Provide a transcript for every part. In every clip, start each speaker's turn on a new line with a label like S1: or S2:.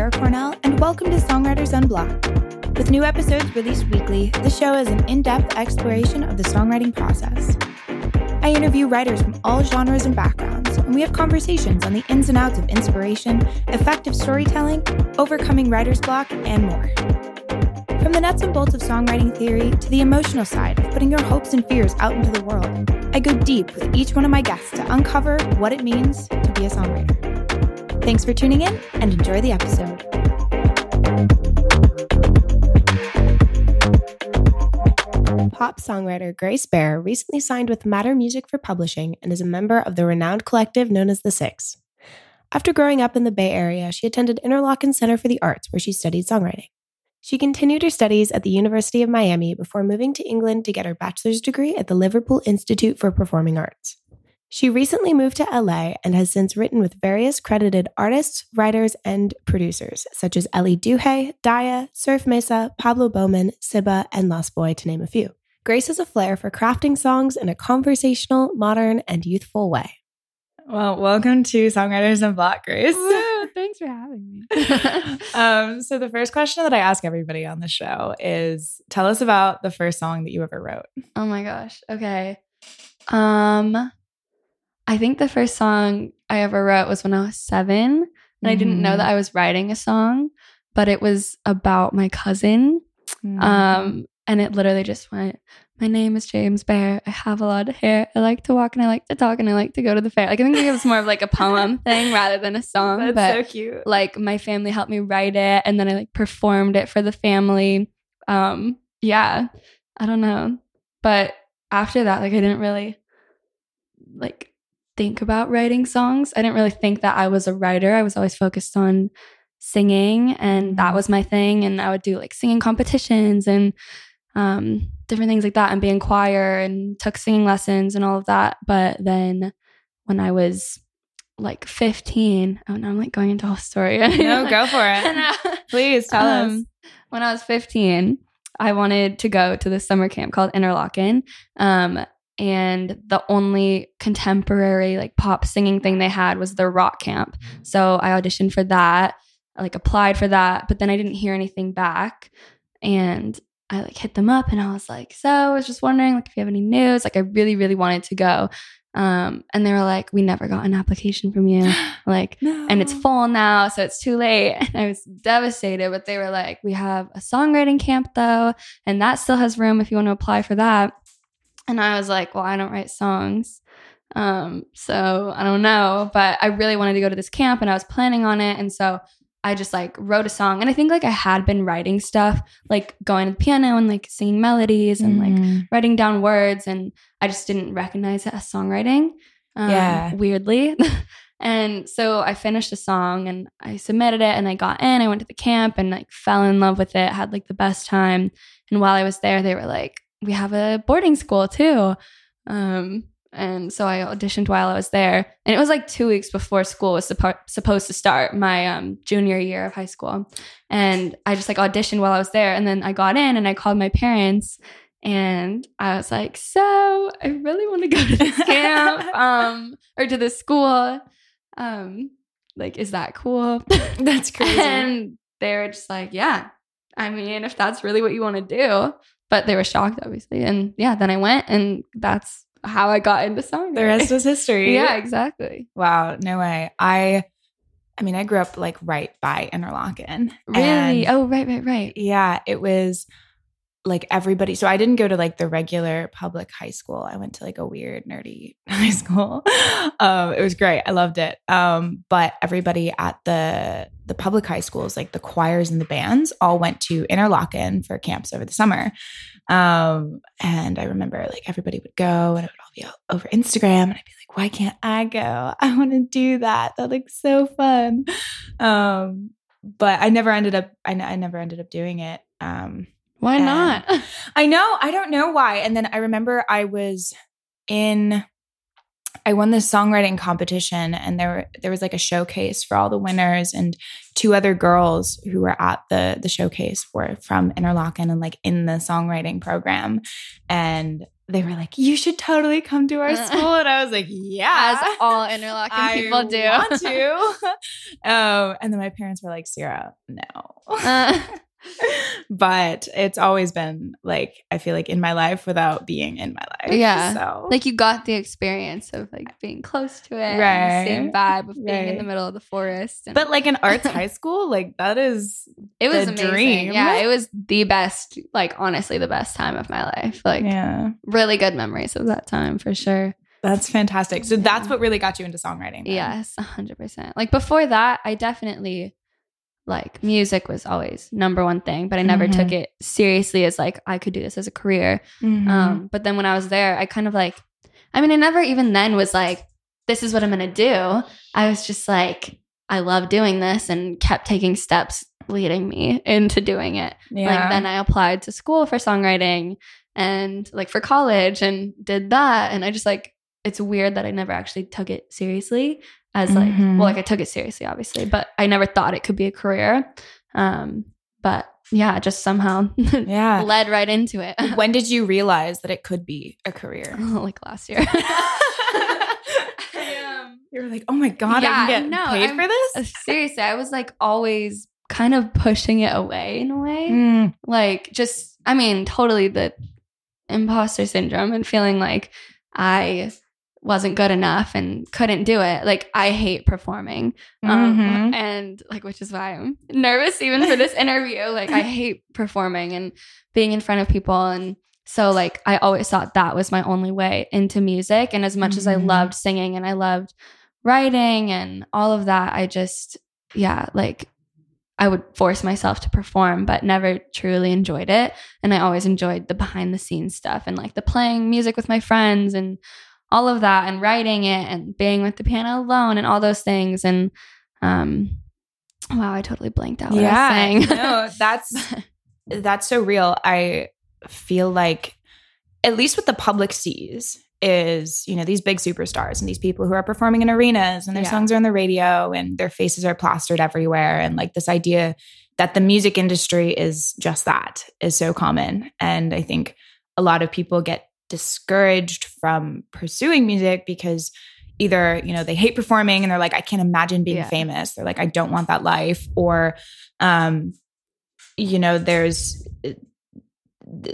S1: Sierra Cornell, and welcome to Songwriters Unblocked. With new episodes released weekly, the show is an in depth exploration of the songwriting process. I interview writers from all genres and backgrounds, and we have conversations on the ins and outs of inspiration, effective storytelling, overcoming writer's block, and more. From the nuts and bolts of songwriting theory to the emotional side of putting your hopes and fears out into the world, I go deep with each one of my guests to uncover what it means to be a songwriter. Thanks for tuning in and enjoy the episode.
S2: Pop songwriter Grace Baer recently signed with Matter Music for publishing and is a member of the renowned collective known as The Six. After growing up in the Bay Area, she attended Interlochen Center for the Arts, where she studied songwriting. She continued her studies at the University of Miami before moving to England to get her bachelor's degree at the Liverpool Institute for Performing Arts. She recently moved to LA and has since written with various credited artists, writers, and producers, such as Ellie Duhé, Daya, Surf Mesa, Pablo Bowman, Sibba, and Lost Boy, to name a few. Grace has a flair for crafting songs in a conversational, modern, and youthful way.
S1: Well, welcome to Songwriters Unblocked, Grace.
S3: Woo, thanks for having me.
S1: um, so, the first question that I ask everybody on the show is tell us about the first song that you ever wrote.
S3: oh my gosh. Okay. Um, I think the first song I ever wrote was when I was seven, and I didn't know that
S1: Mm.
S3: I was writing a song, but it was about my cousin.
S1: Mm.
S3: Um, and it literally just went, My name is James Bear. I have a lot of hair. I like to walk and I like to talk and I like to go to the fair. Like I think it was more of like a poem thing rather than a song.
S1: That's
S3: but
S1: so cute.
S3: like my family helped me write it and then I like performed it for the family. Um, yeah. I don't know. But after that, like I didn't really like think about writing songs. I didn't really think that I was a writer. I was always focused on singing and that
S1: Mhm.
S3: was my thing and I would do like singing competitions and um different things like that and be in choir and took singing lessons and all of that. But then when I was like 15, oh no, I'm like going into a whole story.
S1: No, go for it.
S3: No.
S1: Please tell us.
S3: Um, When I was 15, I wanted to go to this summer camp called Interlochen. Um, and the only contemporary like pop singing thing they had was their rock camp. So I auditioned for that, I, like applied for that, but then I didn't hear anything back. And I like hit them up and I was like, so I was just wondering like if you have any news. Like I really, really wanted to go. Um, and they were like, we never got an application from you. Like, and it's full now, so it's too late. And I was devastated, but they were like, we have a songwriting camp though, and that still has room if you want to apply for that. And I was like, well, I don't write songs. Um, so I don't know, but I really wanted to go to this camp and I was planning on it. And so I just like wrote a song. And I think like I had been writing stuff, like going to the piano and like singing melodies and like
S1: Mm.
S3: writing down words and I just didn't recognize it as songwriting. Um,
S1: Yeah.
S3: Weirdly. and so I finished a song and I submitted it and I got in. I went to the camp and like fell in love with it, had like the best time. And while I was there, they were like, we have a boarding school too. Um, and so I auditioned while I was there. And it was like two weeks before school was suppo- supposed to start, my um, junior year of high school. And I just like auditioned while I was there. And then I got in and I called my parents and I was like, so I really want to go to this camp um, or to this school. Um, like, is that cool?
S1: That's crazy.
S3: and they were just like, yeah, I mean, if that's really what you want to do. But they were shocked, obviously. And yeah, then I went and that's how I got into songwriting.
S1: the rest was history.
S3: yeah, exactly.
S1: Wow, no way. I I mean, I grew up like right by Interlochen.
S3: Really? Oh, right, right, right.
S1: yeah, it was like everybody. So I didn't go to like the regular public high school. I went to like a weird nerdy high school. Um, it was great. I loved it. Um, but everybody at the the public high schools, like the choirs and the bands, all went to Interlochen for camps over the summer. Um, and I remember like everybody would go and it would all be over Instagram, and I'd be like, why can't I go? I want to do that. That looks so fun. Um, but I never ended up. I, I never ended up doing it. Um,
S3: Why
S1: And-
S3: not?
S1: I know. I don't know why. And then I remember I was in I won this songwriting competition and there were there was like a showcase for all the winners and two other girls who were at the the showcase were from Interlochen and like in the songwriting program and they were like, "You should totally come to our school," and I was like, "Yeah."
S3: As all
S1: Interlochen
S3: people do.
S1: want to. um, and then my parents were like, Sierra, no.
S3: Uh.
S1: But it's always been like, I feel like in my life without being in my life.
S3: Yeah.
S1: So,
S3: like you got the experience of like being close to it,
S1: Right.
S3: same vibe of being in the middle of the forest. And
S1: but like in arts high school, like that is,
S3: it was amazing.
S1: dream.
S3: Yeah, it was the best. Like honestly, the best time of my life. Like
S1: yeah,
S3: really good memories of that time for sure.
S1: that's fantastic. So that's what really got you into songwriting. then?
S3: Yes, a hundred percent. Like before that, I definitely like music was always number one thing, but I never
S1: Mhm.
S3: took it seriously as like I could do this as a career.
S1: Mhm.
S3: Um, but then when I was there, I kind of like, I mean, I never even then was like, this is what I'm gonna do. I was just like, I love doing this, and kept taking steps leading me into doing it.
S1: yeah.
S3: Like then I applied to school for songwriting and like for college and did that. And I just like it's weird that I never actually took it seriously as like
S1: Mhm.
S3: well, like I took it seriously, obviously, but I never thought it could be a career. Um, but yeah, just somehow
S1: yeah.
S3: led right into it.
S1: when did you realize that it could be a career?
S3: like last year. Um,
S1: you were like, oh my god, I
S3: Yeah,
S1: can get
S3: no,
S1: paid
S3: I'm-
S1: for this.
S3: seriously, I was like always kind of pushing it away in a way.
S1: Mm.
S3: like just i mean totally the imposter syndrome and feeling like i wasn't good enough and couldn't do it like i hate performing um,
S1: Mhm.
S3: and like which is why i'm nervous even for this interview like i hate performing and being in front of people and so like i always thought that was my only way into music and as much as i
S1: Mhm.
S3: loved singing and i loved writing and all of that i just yeah like I would force myself to perform, but never truly enjoyed it. And I always enjoyed the behind the scenes stuff and like the playing music with my friends and all of that and writing it and being with the piano alone and all those things. And um wow, I totally blanked out what I was saying.
S1: no, that's that's so real. I feel like at least what the public sees is, you know, these big superstars and these people who are performing in arenas and their
S3: Yeah.
S1: songs are on the radio and their faces are plastered everywhere and like this idea that the music industry is just that is so common and I think a lot of people get discouraged from pursuing music because either you know they hate performing and they're like i can't imagine being
S3: Yeah.
S1: famous they're like i don't want that life or um you know there's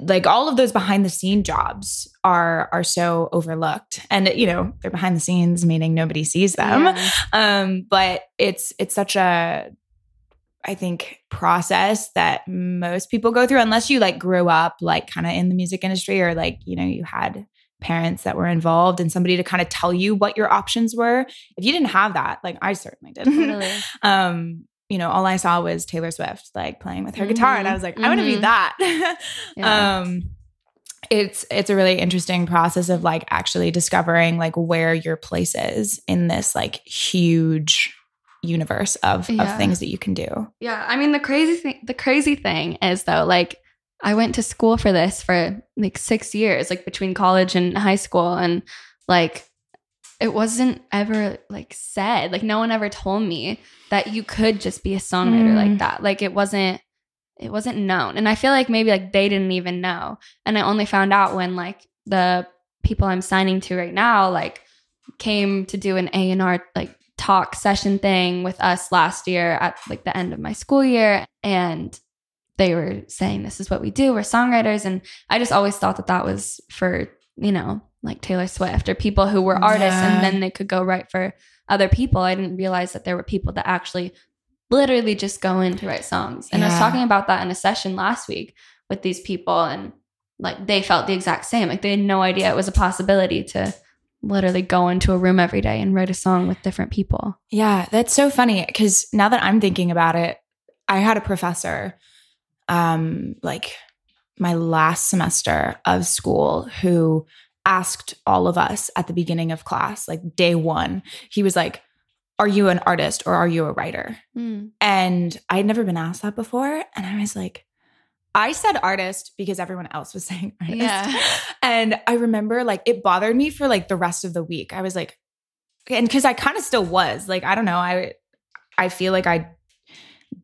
S1: like all of those behind the scene jobs are are so overlooked and you know they're behind the scenes meaning nobody sees them
S3: Yeah.
S1: um but it's it's such a i think process that most people go through unless you like grew up like kind of in the music industry or like you know you had parents that were involved and somebody to kind of tell you what your options were if you didn't have that like i certainly didn't
S3: Totally.
S1: um you know all i saw was taylor swift like playing with her guitar and i
S3: Mhm.
S1: was like i want to be that
S3: Yeah.
S1: um it's it's a really interesting process of like actually discovering like where your place is in this like huge universe of
S3: Yeah.
S1: of things that you can do
S3: Yeah, I mean the crazy thing the crazy thing is though like I went to school for this for like 6 years like between college and high school and like it wasn't ever like said like no one ever told me that you could just be a songwriter
S1: Mm.
S3: like that like it wasn't it wasn't known and I feel like maybe like they didn't even know and I only found out when like the people I'm signing to right now like came to do an A&R like talk session thing with us last year at like the end of my school year and they were saying this is what we do we're songwriters and i just always thought that that was for you know like taylor swift or people who were artists
S1: Yeah.
S3: and then they could go write for other people. I didn't realize that there were people that actually literally just go in to write songs. And i was talking about that in a session last week with these people and like they felt the exact same. Like they had no idea it was a possibility to literally go into a room every day and write a song with different people
S1: Yeah, that's so funny because now that I'm thinking about it, I had a professor, um, like my last semester of school, who asked all of us at the beginning of class, like day one, he was like, Are you an artist or are you a writer? And I'd never been asked that before. And I was like, I said artist because everyone else was saying artist.
S3: Yeah.
S1: And I remember like it bothered me for like the rest of the week. I was like, and because I kind of still was like, I don't know, I I feel like I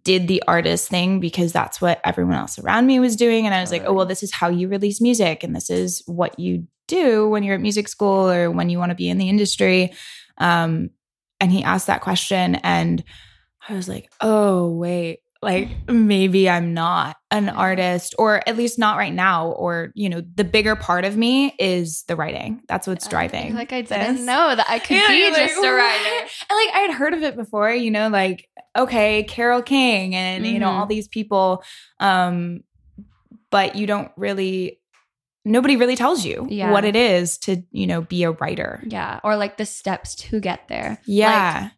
S1: did the artist thing because that's what everyone else around me was doing. And I was like, oh, well, this is how you release music and this is what you do when you're at music school or when you want to be in the industry. Um, and he asked that question, and I was like, oh, wait, like maybe I'm not an artist, or at least not right now. Or, you know, the bigger part of me is the writing. That's what's driving.
S3: Like I didn't this. know that I could yeah, be just like, a writer.
S1: And like I had heard of it before, you know, like, okay, Carole King and, mm-hmm. you know, all mm-hmm. these people. Um, but you don't really nobody really tells you yeah. what it is to, you know, be a writer.
S3: Yeah. Or like the steps to get there.
S1: Yeah.
S3: Like,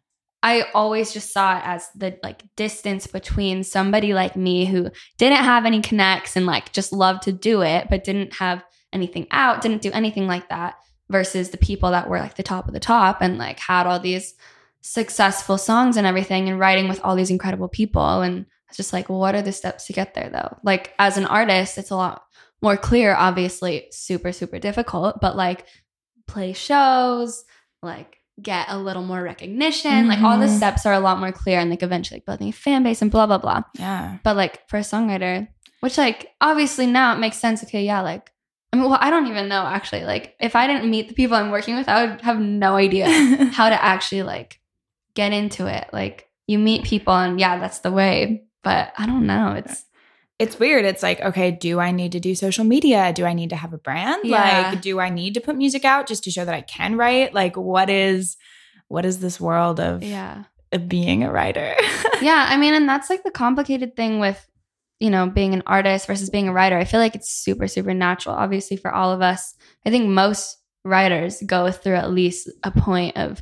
S3: I always just saw it as the like distance between somebody like me who didn't have any connects and like just loved to do it, but didn't have anything out, didn't do anything like that, versus the people that were like the top of the top and like had all these successful songs and everything and writing with all these incredible people. And it's just like, what are the steps to get there though? Like as an artist, it's a lot more clear, obviously, super, super difficult, but like play shows, like get a little more recognition. Mm-hmm. Like all the mm-hmm. steps are a lot more clear and like eventually like building a fan base and blah blah blah.
S1: Yeah.
S3: But like for a songwriter, which like obviously now it makes sense. Okay, yeah, like I mean, well, I don't even know actually. Like if I didn't meet the people I'm working with, I would have no idea how to actually like get into it. Like you meet people and yeah, that's the way. But I don't know. It's
S1: it's weird. It's like, okay, do I need to do social media? Do I need to have a brand? Yeah. Like, do I need to put music out just to show that I can write? Like, what is what is this world of
S3: yeah
S1: of being a writer?
S3: yeah, I mean, and that's like the complicated thing with you know being an artist versus being a writer. I feel like it's super super natural. Obviously, for all of us, I think most writers go through at least a point of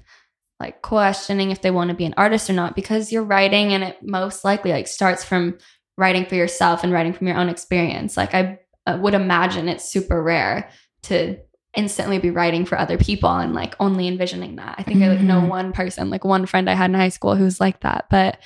S3: like questioning if they want to be an artist or not because you're writing and it most likely like starts from writing for yourself and writing from your own experience. Like I would imagine it's super rare to instantly be writing for other people and like only envisioning that. I think mm-hmm. I like know mm-hmm. one person, like one friend I had in high school who's like that. But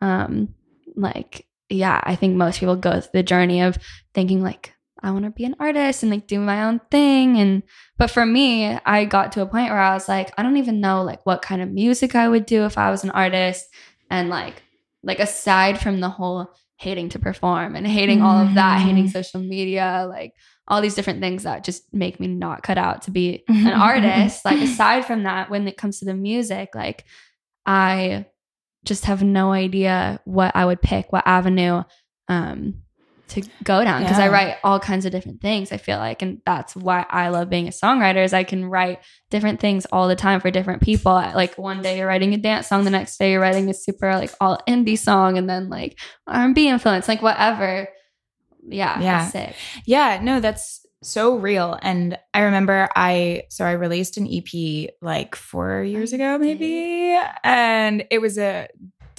S3: um like yeah, I think most people go through the journey of thinking like I want to be an artist and like do my own thing and but for me, I got to a point where I was like I don't even know like what kind of music I would do if I was an artist and like like aside from the whole hating to perform and hating mm-hmm. all of that, hating mm-hmm. social media, like all these different things that just make me not cut out to be an artist. Like aside from that, when it comes to the music, like I just have no idea what I would pick, what avenue um to go down because yeah. I write all kinds of different things. I feel like, and that's why I love being a songwriter. Is I can write different things all the time for different people. Like one day you're writing a dance song, the next day you're writing a super like all indie song, and then like R and B influence, like whatever. Yeah,
S1: yeah, yeah. No, that's so real. And I remember I so I released an EP like four years ago, maybe, and it was a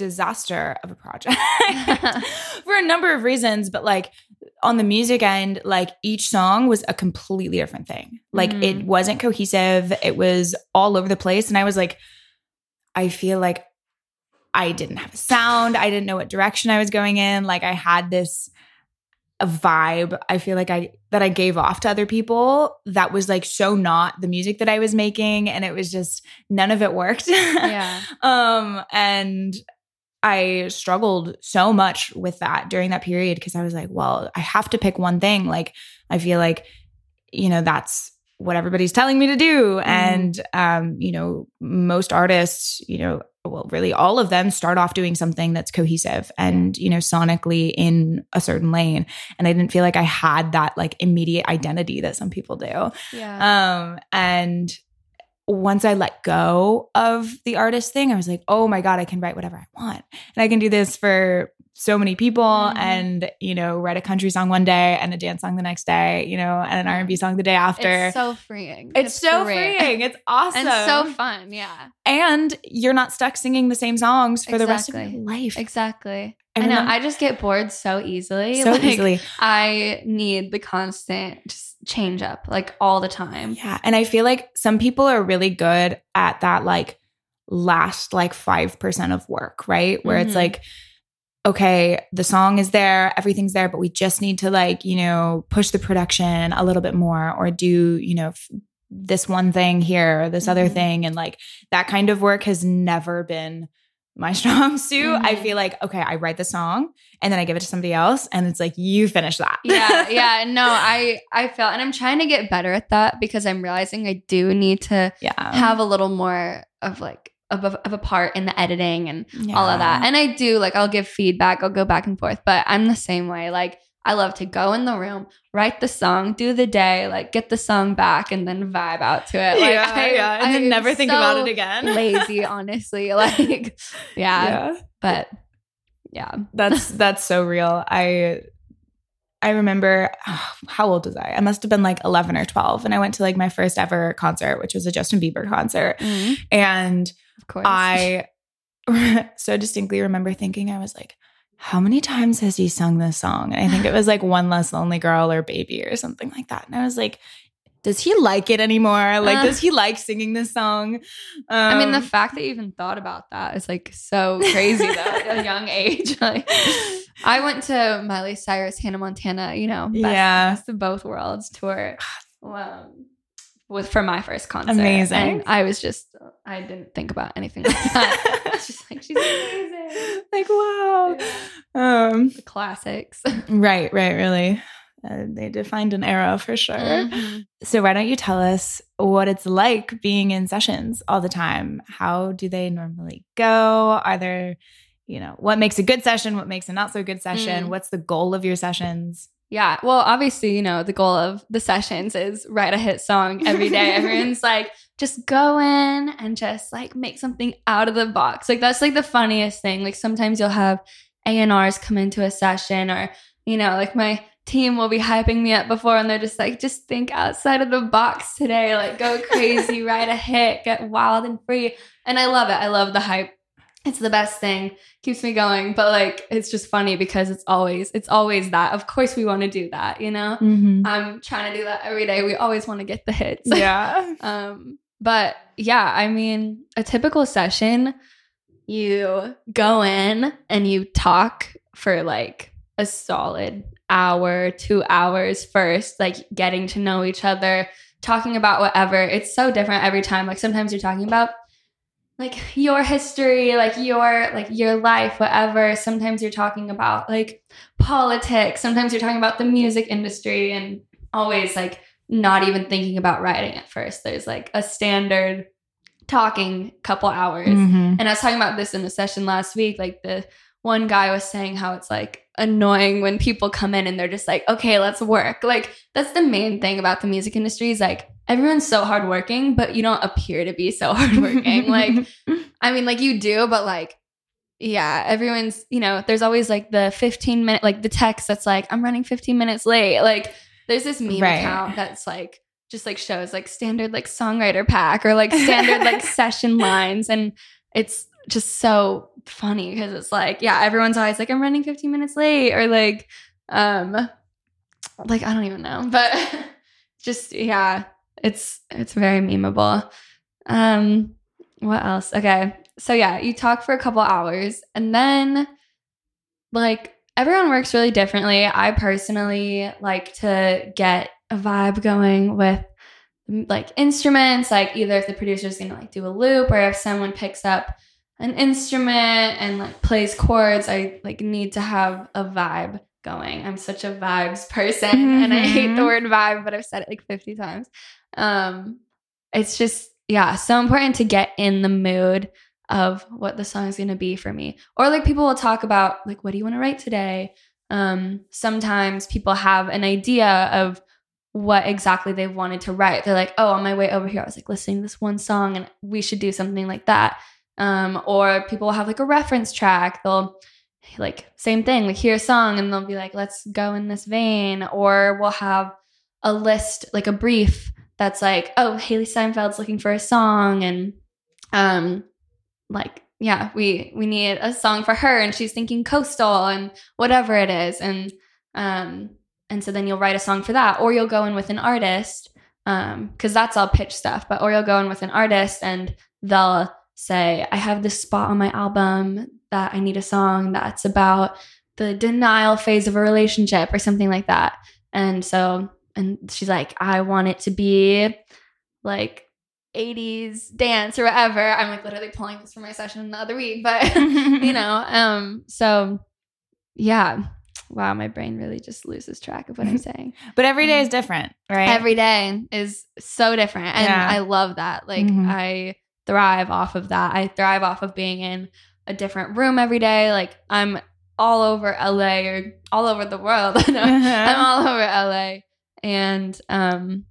S1: disaster of a project for a number of reasons but like on the music end like each song was a completely different thing. Like mm. it wasn't cohesive. It was all over the place. And i was like i feel like i didn't have a sound. I didn't know what direction i was going in. Like i had this a vibe i feel like i that i gave off to other people that was like so not the music that i was making. And it was just none of it worked.
S3: Yeah.
S1: Um and I struggled so much with that during that period because I was like, well, I have to pick one thing. Like, I feel like, you know, that's what everybody's telling me to do. Mm. And, um, you know, most artists, you know, well, really all of them start off doing something that's cohesive and, you know, sonically in a certain lane. And I didn't feel like I had that like immediate identity that some people do.
S3: Yeah.
S1: Um, and once I let go of the artist thing, I was like, oh my God, I can write whatever I want. And I can do this for so many people mm. and, you know, write a country song one day and a dance song the next day, you know, and an R&B song the day after.
S3: It's so freeing.
S1: It's, it's so great. freeing. It's awesome.
S3: and so fun. Yeah.
S1: And you're not stuck singing the same songs for exactly. the rest of your life.
S3: Exactly. I, I know. I just get bored so easily.
S1: So like, easily.
S3: I need the constant just change up like all the time.
S1: Yeah. And I feel like some people are really good at that like last like 5% of work, right? Where mm-hmm. it's like, okay, the song is there, everything's there, but we just need to like, you know, push the production a little bit more or do, you know, f- this one thing here, this mm-hmm. other thing. And like that kind of work has never been my strong suit. I
S3: Mhm.
S1: feel like, okay, I write the song and then I give it to somebody else and it's like, you finish that.
S3: yeah, yeah. No, I I feel and I'm trying to get better at that because I'm realizing I do need to
S1: yeah.
S3: have a little more of like of a, of a part in the editing and all of that. And I do like I'll give feedback, I'll go back and forth, but I'm the same way. Like I love to go in the room, write the song, do the day, like get the song back and then vibe out to it. Like
S1: yeah,
S3: I,
S1: yeah. And
S3: I
S1: then never think about it again.
S3: lazy, honestly. Like yeah,
S1: yeah.
S3: but yeah.
S1: That's that's so real. I I remember how old was I? I must have been like 11 or 12 and I went to like my first ever concert, which was a Justin Bieber concert. Mm. And
S3: Of course.
S1: I so distinctly remember thinking I was like how many times has he sung this song? And I think it was like One Less Lonely Girl or Baby or something like that. And I was like, does he like it anymore? Like,
S3: Uh.
S1: does he like singing this song? Um,
S3: I mean, the fact that you even thought about that is like so crazy though, at a young age. Like, I went to Miley Cyrus, Hannah Montana, you know, best,
S1: Yeah.
S3: best of both worlds tour um, with for my first concert.
S1: Amazing.
S3: And I was just, I didn't think about anything like that. I was just like, she's amazing.
S1: like, wow. Um,
S3: The classics.
S1: right, right, really. Uh, they defined an era for sure.
S3: Mhm.
S1: So, why don't you tell us what it's like being in sessions all the time? How do they normally go? Are there, you know, what makes a good session? What makes a not so good session?
S3: Mm.
S1: What's the goal of your sessions?
S3: Yeah. Well, obviously, you know, the goal of the sessions is write a hit song every day. Everyone's like, just go in and just like make something out of the box. Like that's like the funniest thing. Like sometimes you'll have A&Rs come into a session or, you know, like my team will be hyping me up before and they're just like, just think outside of the box today. Like go crazy, write a hit, get wild and free. And I love it. I love the hype. It's the best thing. Keeps me going. But like it's just funny because it's always it's always that. Of course we want to do that you know?
S1: Mm-hmm.
S3: i'm trying to do that every day. We always want to get the hits.
S1: Yeah.
S3: um but yeah i mean a typical session you go in and you talk for like a solid hour two hours first like getting to know each other talking about whatever. It's so different every time. Like sometimes you're talking about like your history like your like your life whatever sometimes you're talking about like politics sometimes you're talking about the music industry and always like not even thinking about writing at first there's like a standard talking couple hours
S1: Mhm.
S3: and I was talking about this in the session last week. Like the one guy was saying how it's like annoying when people come in and they're just like, okay, let's work. Like that's the main thing about the music industry is like everyone's so hardworking, but you don't appear to be so hardworking. like, I mean, like you do, but like, yeah, everyone's, you know, there's always like the 15 minute, like the text that's like, I'm running 15 minutes late. Like there's this meme
S1: Right.
S3: account that's like, just like shows like standard like songwriter pack or like standard like session lines and it's just so funny because it's like yeah everyone's always like i'm running 15 minutes late or like um like i don't even know but just yeah it's it's very memeable. Um what else? Okay so yeah you talk for a couple hours and then like everyone works really differently. I personally like to get a vibe going with like instruments like either if the producer's gonna like do a loop or if someone picks up an instrument and like plays chords i like need to have a vibe going. I'm such a vibes person and i hate the
S1: Mhm.
S3: word vibe but i've said it like 50 times. Um it's just yeah so important to get in the mood of what the song is going to be for me. Or like people will talk about like what do you want to write today? Um sometimes people have an idea of what exactly they wanted to write. They're like oh on my way over here i was like listening to this one song and we should do something like that um or people will have like a reference track. They'll like same thing like hear a song and they'll be like let's go in this vein. Or we'll have a list like a brief that's like oh Hailee Steinfeld's looking for a song and um like yeah we we need a song for her and she's thinking coastal and whatever it is. And um and so then you'll write a song for that. Or you'll go in with an artist um because that's all pitch stuff but or you'll go in with an artist and they'll say i have this spot on my album that i need a song that's about the denial phase of a relationship or something like that and so and she's like i want it to be like 80s dance or whatever. I'm like literally pulling this for my session the other week, but you know, um, so yeah. Wow, my brain really just loses track of what I'm saying.
S1: But every day is different, right?
S3: Every day is so different. And
S1: Yeah.
S3: I love that. Like
S1: Mhm.
S3: I thrive off of that. I thrive off of being in a different room every day. Like I'm all over LA or all over the world. No, I'm all over LA. And um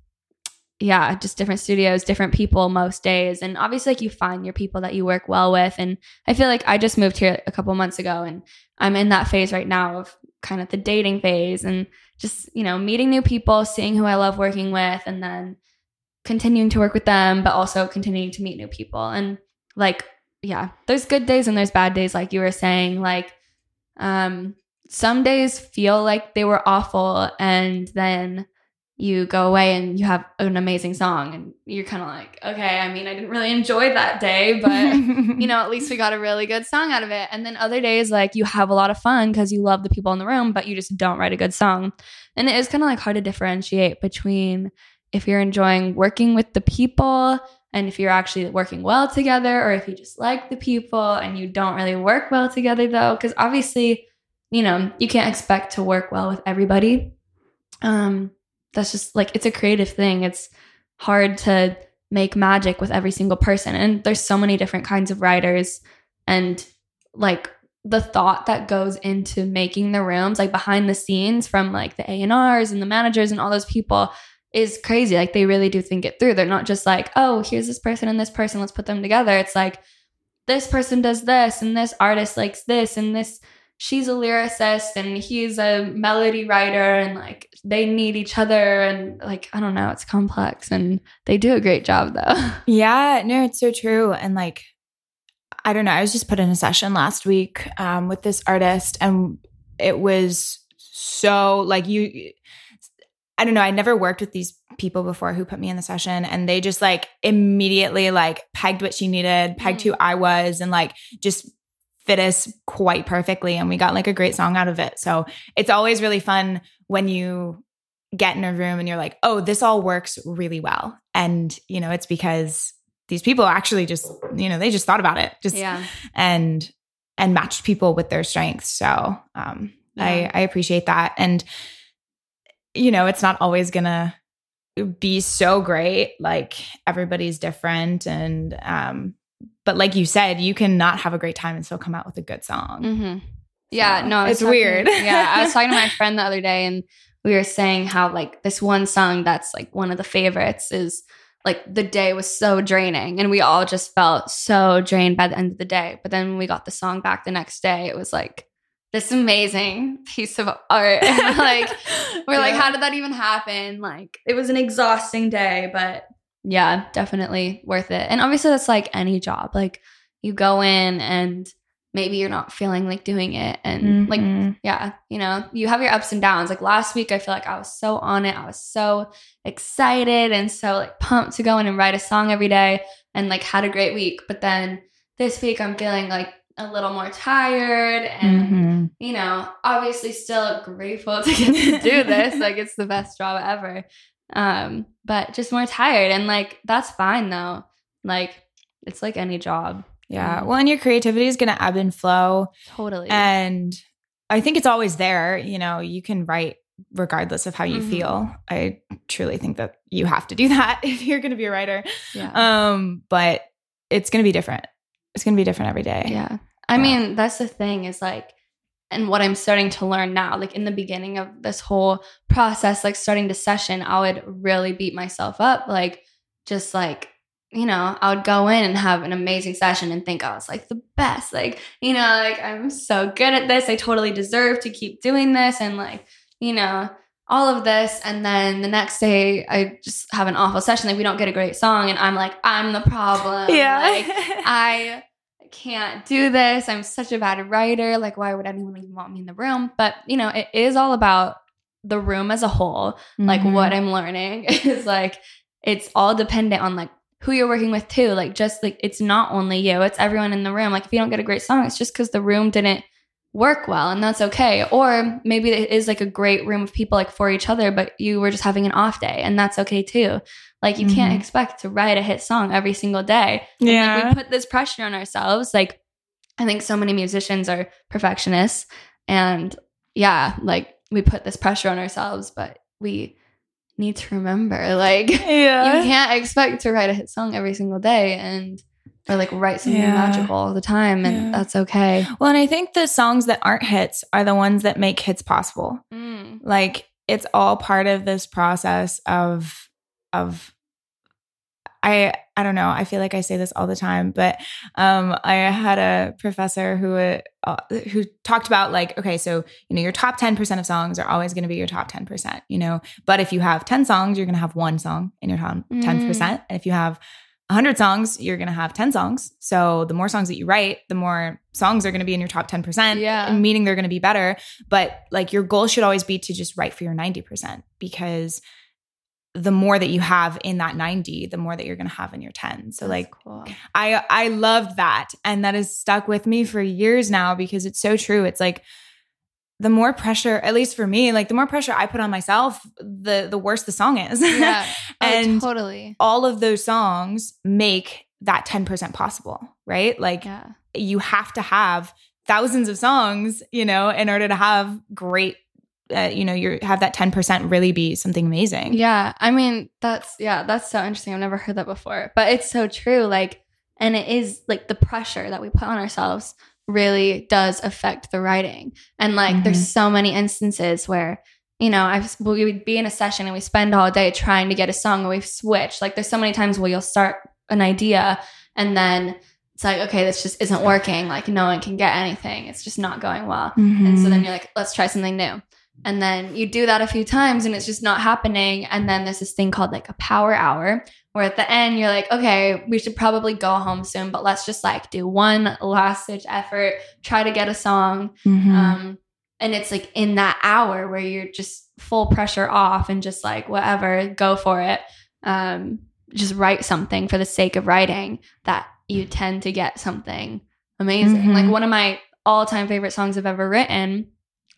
S3: yeah, just different studios, different people most days. And obviously like you find your people that you work well with. And I feel like I just moved here a couple months ago and I'm in that phase right now of kind of the dating phase and just, you know, meeting new people, seeing who I love working with and then continuing to work with them, but also continuing to meet new people. And like, yeah, there's good days and there's bad days, like you were saying. Like, um, some days feel like they were awful, and then you go away and you have an amazing song, and you're kind of like, okay, I mean, I didn't really enjoy that day, but you know, at least we got a really good song out of it. And then other days, like you have a lot of fun because you love the people in the room, but you just don't write a good song. And it is kind of like hard to differentiate between if you're enjoying working with the people and if you're actually working well together, or if you just like the people and you don't really work well together, though. Because obviously, you know, you can't expect to work well with everybody. Um, that's just like it's a creative thing. It's hard to make magic with every single person. And there's so many different kinds of writers and like the thought that goes into making the rooms like behind the scenes from like the A&Rs and the managers and all those people is crazy. Like they really do think it through. They're not just like, "Oh, here's this person and this person, let's put them together." It's like this person does this and this artist likes this and this she's a lyricist and he's a melody writer and like they need each other and like I don't know, it's complex and they do a great job though.
S1: Yeah, no, it's so true. And like, I don't know. I was just put in a session last week um, with this artist, and it was so like you. I don't know. I never worked with these people before who put me in the session, and they just like immediately like pegged what she needed, pegged who I was, and like just fit us quite perfectly. And we got like a great song out of it. So it's always really fun when you get in a room and you're like, oh, this all works really well. And, you know, it's because these people actually just, you know, they just thought about it just
S3: yeah.
S1: and and matched people with their strengths. So um I, I appreciate that. And you know, it's not always gonna be so great. Like everybody's different. And um, but like you said, you can not have a great time and still come out with a good song.
S3: hmm Yeah,
S1: So,
S3: no,
S1: it's
S3: talking-
S1: weird.
S3: yeah, I was talking to my friend the other day, and we were saying how like this one song that's like one of the favorites is like the day was so draining, and we all just felt so drained by the end of the day. But then when we got the song back the next day, it was like this amazing piece of art. And like we're like, how did that even happen? Like it was an exhausting day, but yeah, definitely worth it. And obviously that's like any job. Like you go in and maybe you're not feeling like doing it and like
S1: Mhm.
S3: yeah, you know, you have your ups and downs. Like last week I feel like I was so on it. I was so excited and so like pumped to go in and write a song every day and like had a great week. But then this week I'm feeling like a little more tired and
S1: Mhm.
S3: you know, obviously still grateful to get to do this. like it's the best job ever. Um, but just more tired and like that's fine though. Like it's like any job.
S1: yeah. Well, and your creativity is gonna ebb and flow.
S3: Totally.
S1: And I think it's always there. You know, you can write regardless of how you
S3: Mhm.
S1: feel. I truly think that you have to do that if you're going to be a writer.
S3: yeah.
S1: Um, but it's going to be different. It's going to be different every day.
S3: Yeah. I
S1: Yeah.
S3: mean, that's the thing is like, and what I'm starting to learn now, like in the beginning of this whole process, like starting to session, I would really beat myself up. Like, just like, you know, I would go in and have an amazing session and think I was like the best. Like, you know, like I'm so good at this. I totally deserve to keep doing this. And like, you know, all of this. And then the next day, I just have an awful session. Like, we don't get a great song. And I'm like, I'm the problem.
S1: Yeah.
S3: Like, I can't do this. I'm such a bad writer. Like, why would anyone even want me in the room? But, you know, it is all about the room as a whole. Like,
S1: Mhm.
S3: what I'm learning is like, it's all dependent on like who you're working with too. Like, just like, it's not only you, it's everyone in the room. Like, if you don't get a great song, it's just because the room didn't work well and that's okay or maybe it is like a great room of people like for each other but you were just having an off day and that's okay too like you can't
S1: Mhm.
S3: expect to write a hit song every single day and, like,
S1: Yeah.
S3: we put this pressure on ourselves like i think so many musicians are perfectionists and yeah like we put this pressure on ourselves but we need to remember like
S1: yeah.
S3: you can't expect to write a hit song every single day and or like write something
S1: Yeah.
S3: magical all the time and
S1: Yeah.
S3: that's okay
S1: Well, and I think the songs that aren't hits are the ones that make hits possible.
S3: Mm.
S1: Like it's all part of this process of of I I don't know. I feel like I say this all the time, but um, I had a professor who uh, who talked about like, okay, so you know, your top ten percent of songs are always going to be your top ten percent, you know. But if you have ten songs, you're going to have one song in your top ten percent, and if you have 100 songs, you're going to have 10 songs. So the more songs that you write, the more songs are going to be in your top 10%,
S3: Yeah.
S1: meaning they're going to be better. But like your goal should always be to just write for your 90% because the more that you have in that 90, the more that you're going to have in your 10. So
S3: That's
S1: like
S3: cool.
S1: I I loved that and that has stuck with me for years now because it's so true. It's like the more pressure, at least for me, like the more pressure I put on myself, the the worse the song is.
S3: Yeah.
S1: and
S3: oh, totally.
S1: all of those songs make that 10% possible, right? Like
S3: Yeah.
S1: you have to have thousands of songs, you know, in order to have great uh, you know, you have that 10% really be something amazing.
S3: Yeah. I mean, that's yeah, that's so interesting. I've never heard that before. But it's so true. Like, and it is like the pressure that we put on ourselves really does affect the writing. And like there's mm-hmm. so many instances where, you know, I've we would be in a session and we spend all day trying to get a song and we've switched. Like there's so many times where you'll start an idea and then it's like, okay, this just isn't working. Like no one can get anything. It's just not going well. And so then mm-hmm. you're like, let's try something new. And then you do that a few times and it's just not happening. And then there's this thing called like a power hour where at the end you're like, okay, we should probably go home soon, but let's just like do one last ditch effort, try to get a song.
S1: Mhm.
S3: Um, and it's like in that hour where you're just full pressure off and just like, whatever, go for it. Um, just write something for the sake of writing that you tend to get something amazing.
S1: Mhm.
S3: Like one of my all time favorite songs I've ever written.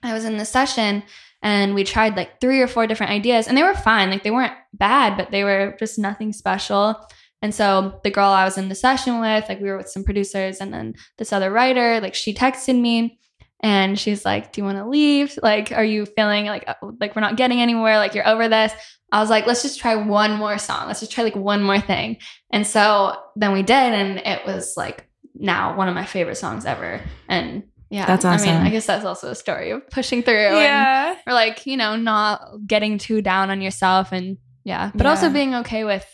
S3: I was in the session and we tried like three or four different ideas and they were fine. Like they weren't bad, but they were just nothing special. And so the girl I was in the session with, like we were with some producers and then this other writer, like she texted me and she's like, "Do you want to leave? Like are you feeling like uh, like we're not getting anywhere? Like you're over this?" I was like, "Let's just try one more song. Let's just try like one more thing." And so then we did and it was like now one of my favorite songs ever. And yeah,
S1: That's
S3: I mean,
S1: awesome.
S3: I guess that's also a story of pushing through and
S1: yeah.
S3: or like you know not getting too down on yourself and yeah but also being okay with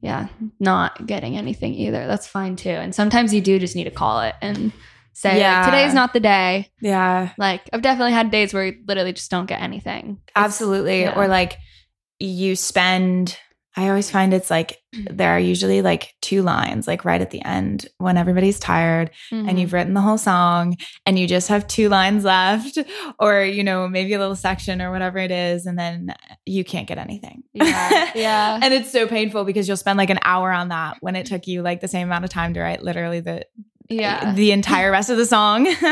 S3: yeah not getting anything either that's fine too and sometimes you do just need to call it and say like,
S1: Yeah.
S3: today's not the day
S1: Yeah.
S3: like i've definitely had days where you literally just don't get anything
S1: Absolutely.
S3: yeah.
S1: Or like you spend I always find it's like there are usually like two lines like right at the end when everybody's tired and
S3: Mhm.
S1: you've written the whole song and you just have two lines left or you know maybe a little section or whatever it is and then you can't get anything.
S3: yeah yeah
S1: and it's so painful because you'll spend like an hour on that when it took you like the same amount of time to write literally the
S3: yeah
S1: the entire rest of the song.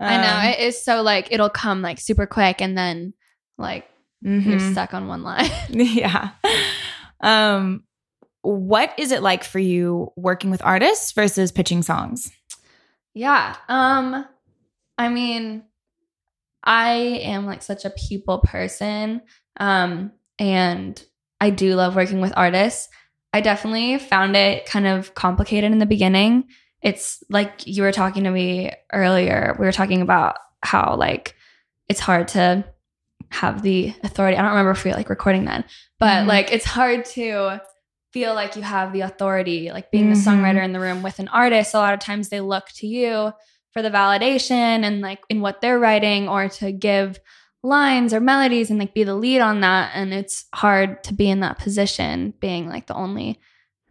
S3: i know
S1: Um,
S3: it is so like it'll come like super quick and then like you're
S1: mhm.
S3: stuck on one line
S1: yeah. Um, what is it like for you working with artists versus pitching songs?
S3: Yeah. Um I mean I am like such a people person um and I do love working with artists. I definitely found it kind of complicated in the beginning. It's like you were talking to me earlier. We were talking about how like it's hard to have the authority. I don't remember if we were like recording then, but
S1: Mhm.
S3: like it's hard to feel like you have the authority, like being the
S1: Mhm.
S3: songwriter in the room with an artist. A lot of times they look to you for the validation and like in what they're writing or to give lines or melodies and like be the lead on that. And it's hard to be in that position, being like the only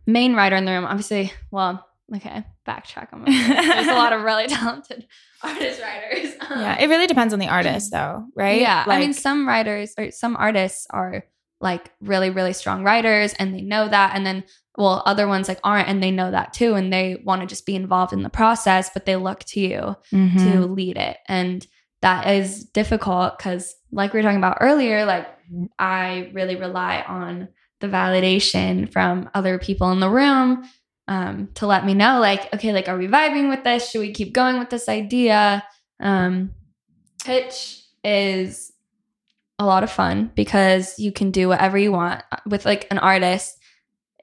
S3: main writer in the room. Obviously, well, okay, backtrack on my. There's a lot of really talented artist writers.
S1: Yeah, it really depends on the artist, though, right?
S3: Yeah, I mean, some writers or some artists are like really really strong writers and they know that and then well other ones like aren't and they know that too and they want to just be involved in the process but they look to you
S1: Mhm.
S3: to lead it and that is difficult because like we were talking about earlier like i really rely on the validation from other people in the room um, to let me know like okay like are we vibing with this? Should we keep going with this idea? Um, pitch is a lot of fun because you can do whatever you want. With like an artist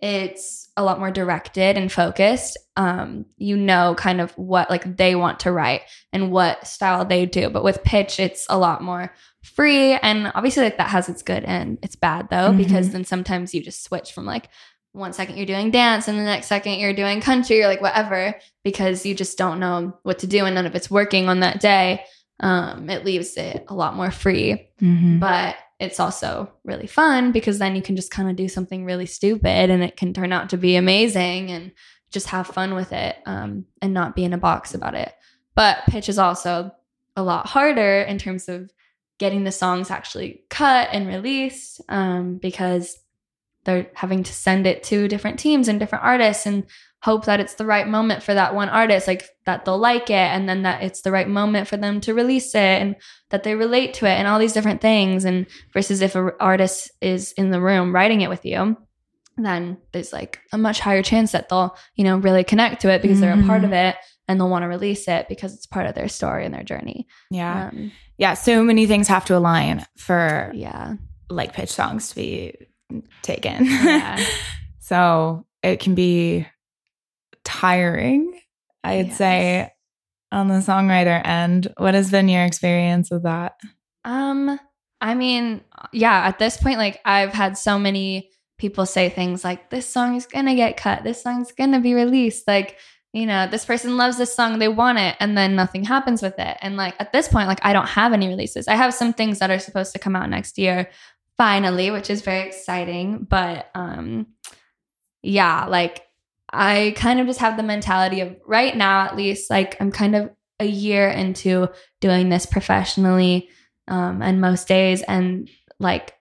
S3: it's a lot more directed and focused. Um you know kind of what like they want to write and what style they do. But with pitch it's a lot more free. And obviously like that has its good and its bad though because
S1: Mhm.
S3: then sometimes you just switch from like one second you're doing dance and the next second you're doing country or like whatever because you just don't know what to do and none of it's working on that day um it leaves it a lot more free
S1: Mhm.
S3: but it's also really fun because then you can just kind of do something really stupid and it can turn out to be amazing and just have fun with it um, and not be in a box about it. But pitch is also a lot harder in terms of getting the songs actually cut and released um, because they're having to send it to different teams and different artists and hope that it's the right moment for that one artist, like that they'll like it, and then that it's the right moment for them to release it and that they relate to it and all these different things. And versus if an artist is in the room writing it with you, then there's like a much higher chance that they'll, you know, really connect to it because they're a part of it and they'll want to release it because it's part of their story and their journey.
S1: yeah.
S3: Um,
S1: Yeah. So many things have to align for
S3: yeah.
S1: like pitch songs to be taken.
S3: Yeah.
S1: so it can be tiring, I'd
S3: Yes.
S1: say, on the songwriter end. What has been your experience with that?
S3: Um, I mean, yeah, at this point, like I've had so many people say things like, this song is gonna get cut, this song's gonna be released. Like, you know, this person loves this song, they want it, and then nothing happens with it. And like at this point, like I don't have any releases. I have some things that are supposed to come out next year, finally, which is very exciting. But um yeah, like I kind of just have the mentality of right now, at least, like I'm kind of a year into doing this professionally um, and most days and like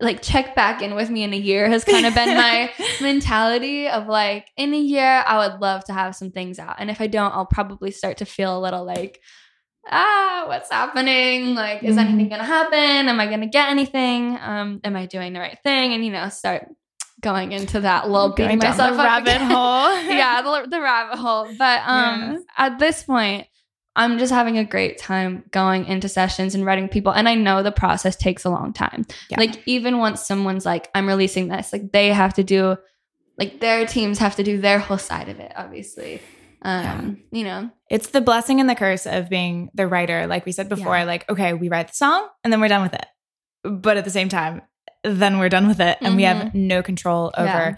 S3: like check back in with me in a year has kind of been my mentality of like in a year i would love to have some things out and if i don't i'll probably start to feel a little like ah what's happening like is
S1: Mhm.
S3: anything gonna happen am i gonna get anything um am i doing the right thing and you know start going into that little beating
S1: Going
S3: myself
S1: the rabbit
S3: again.
S1: hole.
S3: yeah the, the rabbit hole but um
S1: Yeah.
S3: at this point i'm just having a great time going into sessions and writing people and i know the process takes a long time
S1: Yeah.
S3: like even once someone's like i'm releasing this like they have to do like their teams have to do their whole side of it obviously um you know
S1: It's the blessing and the curse of being the writer. Like we said before,
S3: Yeah.
S1: like, okay, we write the song and then we're done with it. But at the same time, then we're done with it and we have no control over
S3: Yeah.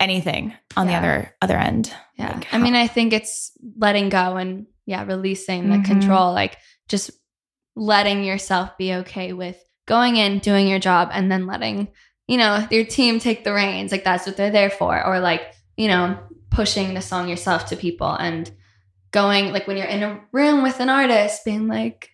S1: anything on
S3: Yeah.
S1: the other other end.
S3: Yeah.
S1: Like,
S3: I mean, I think it's letting go and yeah, releasing the
S1: Mhm.
S3: control, like just letting yourself be okay with going in, doing your job, and then letting, you know, your team take the reins. Like that's what they're there for. Or like, you know, pushing the song yourself to people and going like when you're in a room with an artist, being like,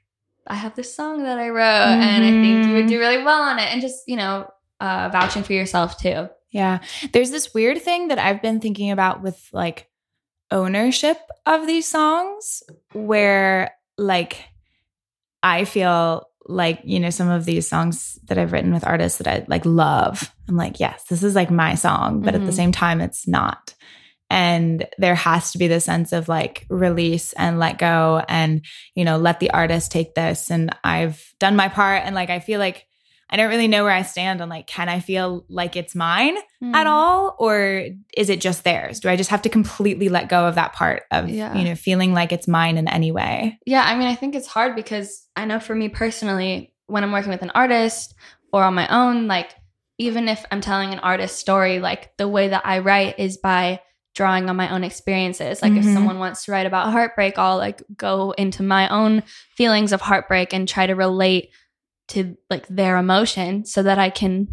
S3: I have this song that I wrote and I think you would
S1: Mhm.
S3: do really well on it. And just, you know, uh, vouching for yourself too.
S1: Yeah. There's this weird thing that I've been thinking about with like ownership of these songs where like I feel like, you know, some of these songs that I've written with artists that I like love. I'm like, yes, this is like my song, but at the
S3: Mhm.
S1: same time it's not. And there has to be this sense of like release and let go and, you know, let the artist take this. And I've done my part. And like, I feel like I don't really know where I stand on like, can I feel like it's mine
S3: Mm.
S1: at all? Or is it just theirs? Do I just have to completely let go of that part of,
S3: Yeah.
S1: you know, feeling like it's mine in any way?
S3: Yeah, I mean, I think it's hard because I know for me personally, when I'm working with an artist or on my own, like even if I'm telling an artist story, like the way that I write is by drawing on my own experiences. Like if
S1: Mhm.
S3: someone wants to write about heartbreak, I'll like go into my own feelings of heartbreak and try to relate to like their emotion so that I can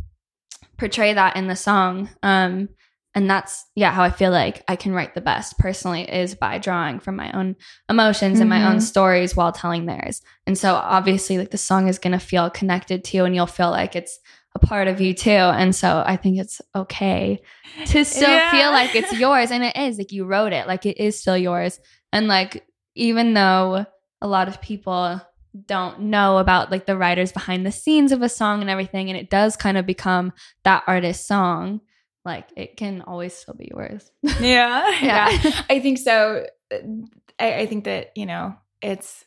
S3: portray that in the song. Um and that's yeah how I feel like I can write the best personally is by drawing from my own emotions and my own
S1: Mhm.
S3: stories while telling theirs. And so obviously like the song is going to feel connected to you and you'll feel like it's a part of you too. And so I think it's okay to still
S1: Yeah.
S3: feel like it's yours. And it is like you wrote it, like it is still yours. And like, even though a lot of people don't know about like the writers behind the scenes of a song and everything, and it does kind of become that artist's song, like it can always still be yours.
S1: yeah,
S3: Yeah.
S1: yeah. I think so. I, I think that you know it's